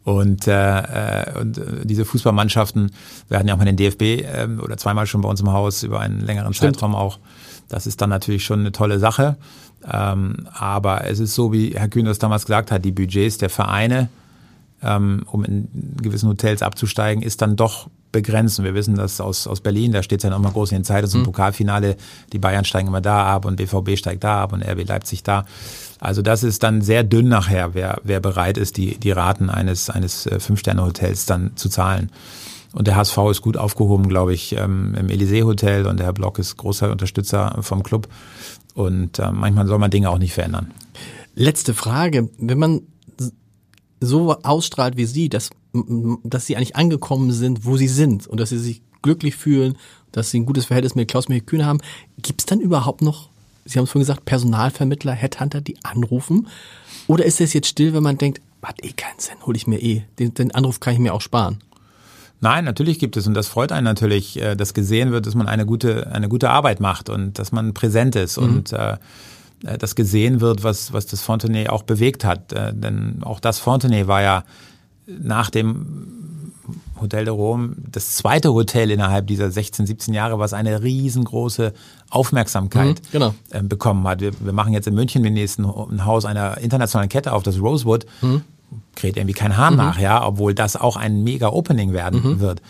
Und, äh, äh und äh, diese Fußballmannschaften, wir hatten ja auch mal den DFB äh, oder zweimal schon bei uns im Haus über einen längeren Stimmt. Zeitraum auch. Das ist dann natürlich schon eine tolle Sache. Ähm, aber es ist so, wie Herr Kühn das damals gesagt hat, die Budgets der Vereine, ähm, um in gewissen Hotels abzusteigen, ist dann doch begrenzt. Und wir wissen das aus, aus Berlin, da steht es ja noch immer groß in den Zeitungen zum mhm. Pokalfinale, die Bayern steigen immer da ab und BVB steigt da ab und RB Leipzig da. Also das ist dann sehr dünn nachher, wer, wer bereit ist, die, die Raten eines, eines äh, Fünf-Sterne-Hotels dann zu zahlen. Und der HSV ist gut aufgehoben, glaube ich, ähm, im Elysee-Hotel und der Herr Block ist großer Unterstützer vom Club. Und äh, manchmal soll man Dinge auch nicht verändern. Letzte Frage. Wenn man so ausstrahlt wie Sie, dass, dass Sie eigentlich angekommen sind, wo Sie sind und dass Sie sich glücklich fühlen, dass Sie ein gutes Verhältnis mit Klaus Michael Kühne haben, gibt es dann überhaupt noch, Sie haben es vorhin gesagt, Personalvermittler, Headhunter, die anrufen? Oder ist das jetzt still, wenn man denkt, hat eh keinen Sinn, hole ich mir eh, den, den Anruf kann ich mir auch sparen? Nein, natürlich gibt es und das freut einen natürlich, äh, dass gesehen wird, dass man eine gute, eine gute Arbeit macht und dass man präsent ist mhm. und äh, äh, das gesehen wird, was, was das Fontenay auch bewegt hat. Äh, denn auch das Fontenay war ja nach dem Hotel de Rome das zweite Hotel innerhalb dieser 16, 17 Jahre, was eine riesengroße Aufmerksamkeit mhm, genau. Äh, bekommen hat. Wir, wir, machen jetzt in München den nächsten ein Haus einer internationalen Kette auf, das Rosewood. Mhm kräht irgendwie kein Hahn mhm. nach, ja, obwohl das auch ein mega Opening werden mhm. wird.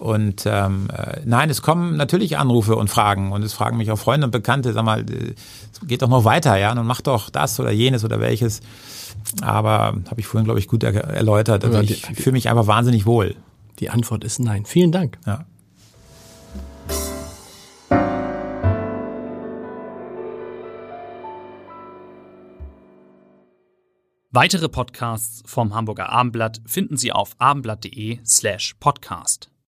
Und ähm, äh, nein, es kommen natürlich Anrufe und Fragen und es fragen mich auch Freunde und Bekannte, sag mal, äh, es geht doch noch weiter, ja, und mach doch das oder jenes oder welches. Aber habe ich vorhin, glaube ich, gut er erläutert. Also ich fühle mich einfach wahnsinnig wohl. Die Antwort ist nein. Vielen Dank. Ja. Weitere Podcasts vom Hamburger Abendblatt finden Sie auf abendblatt.de slash podcast.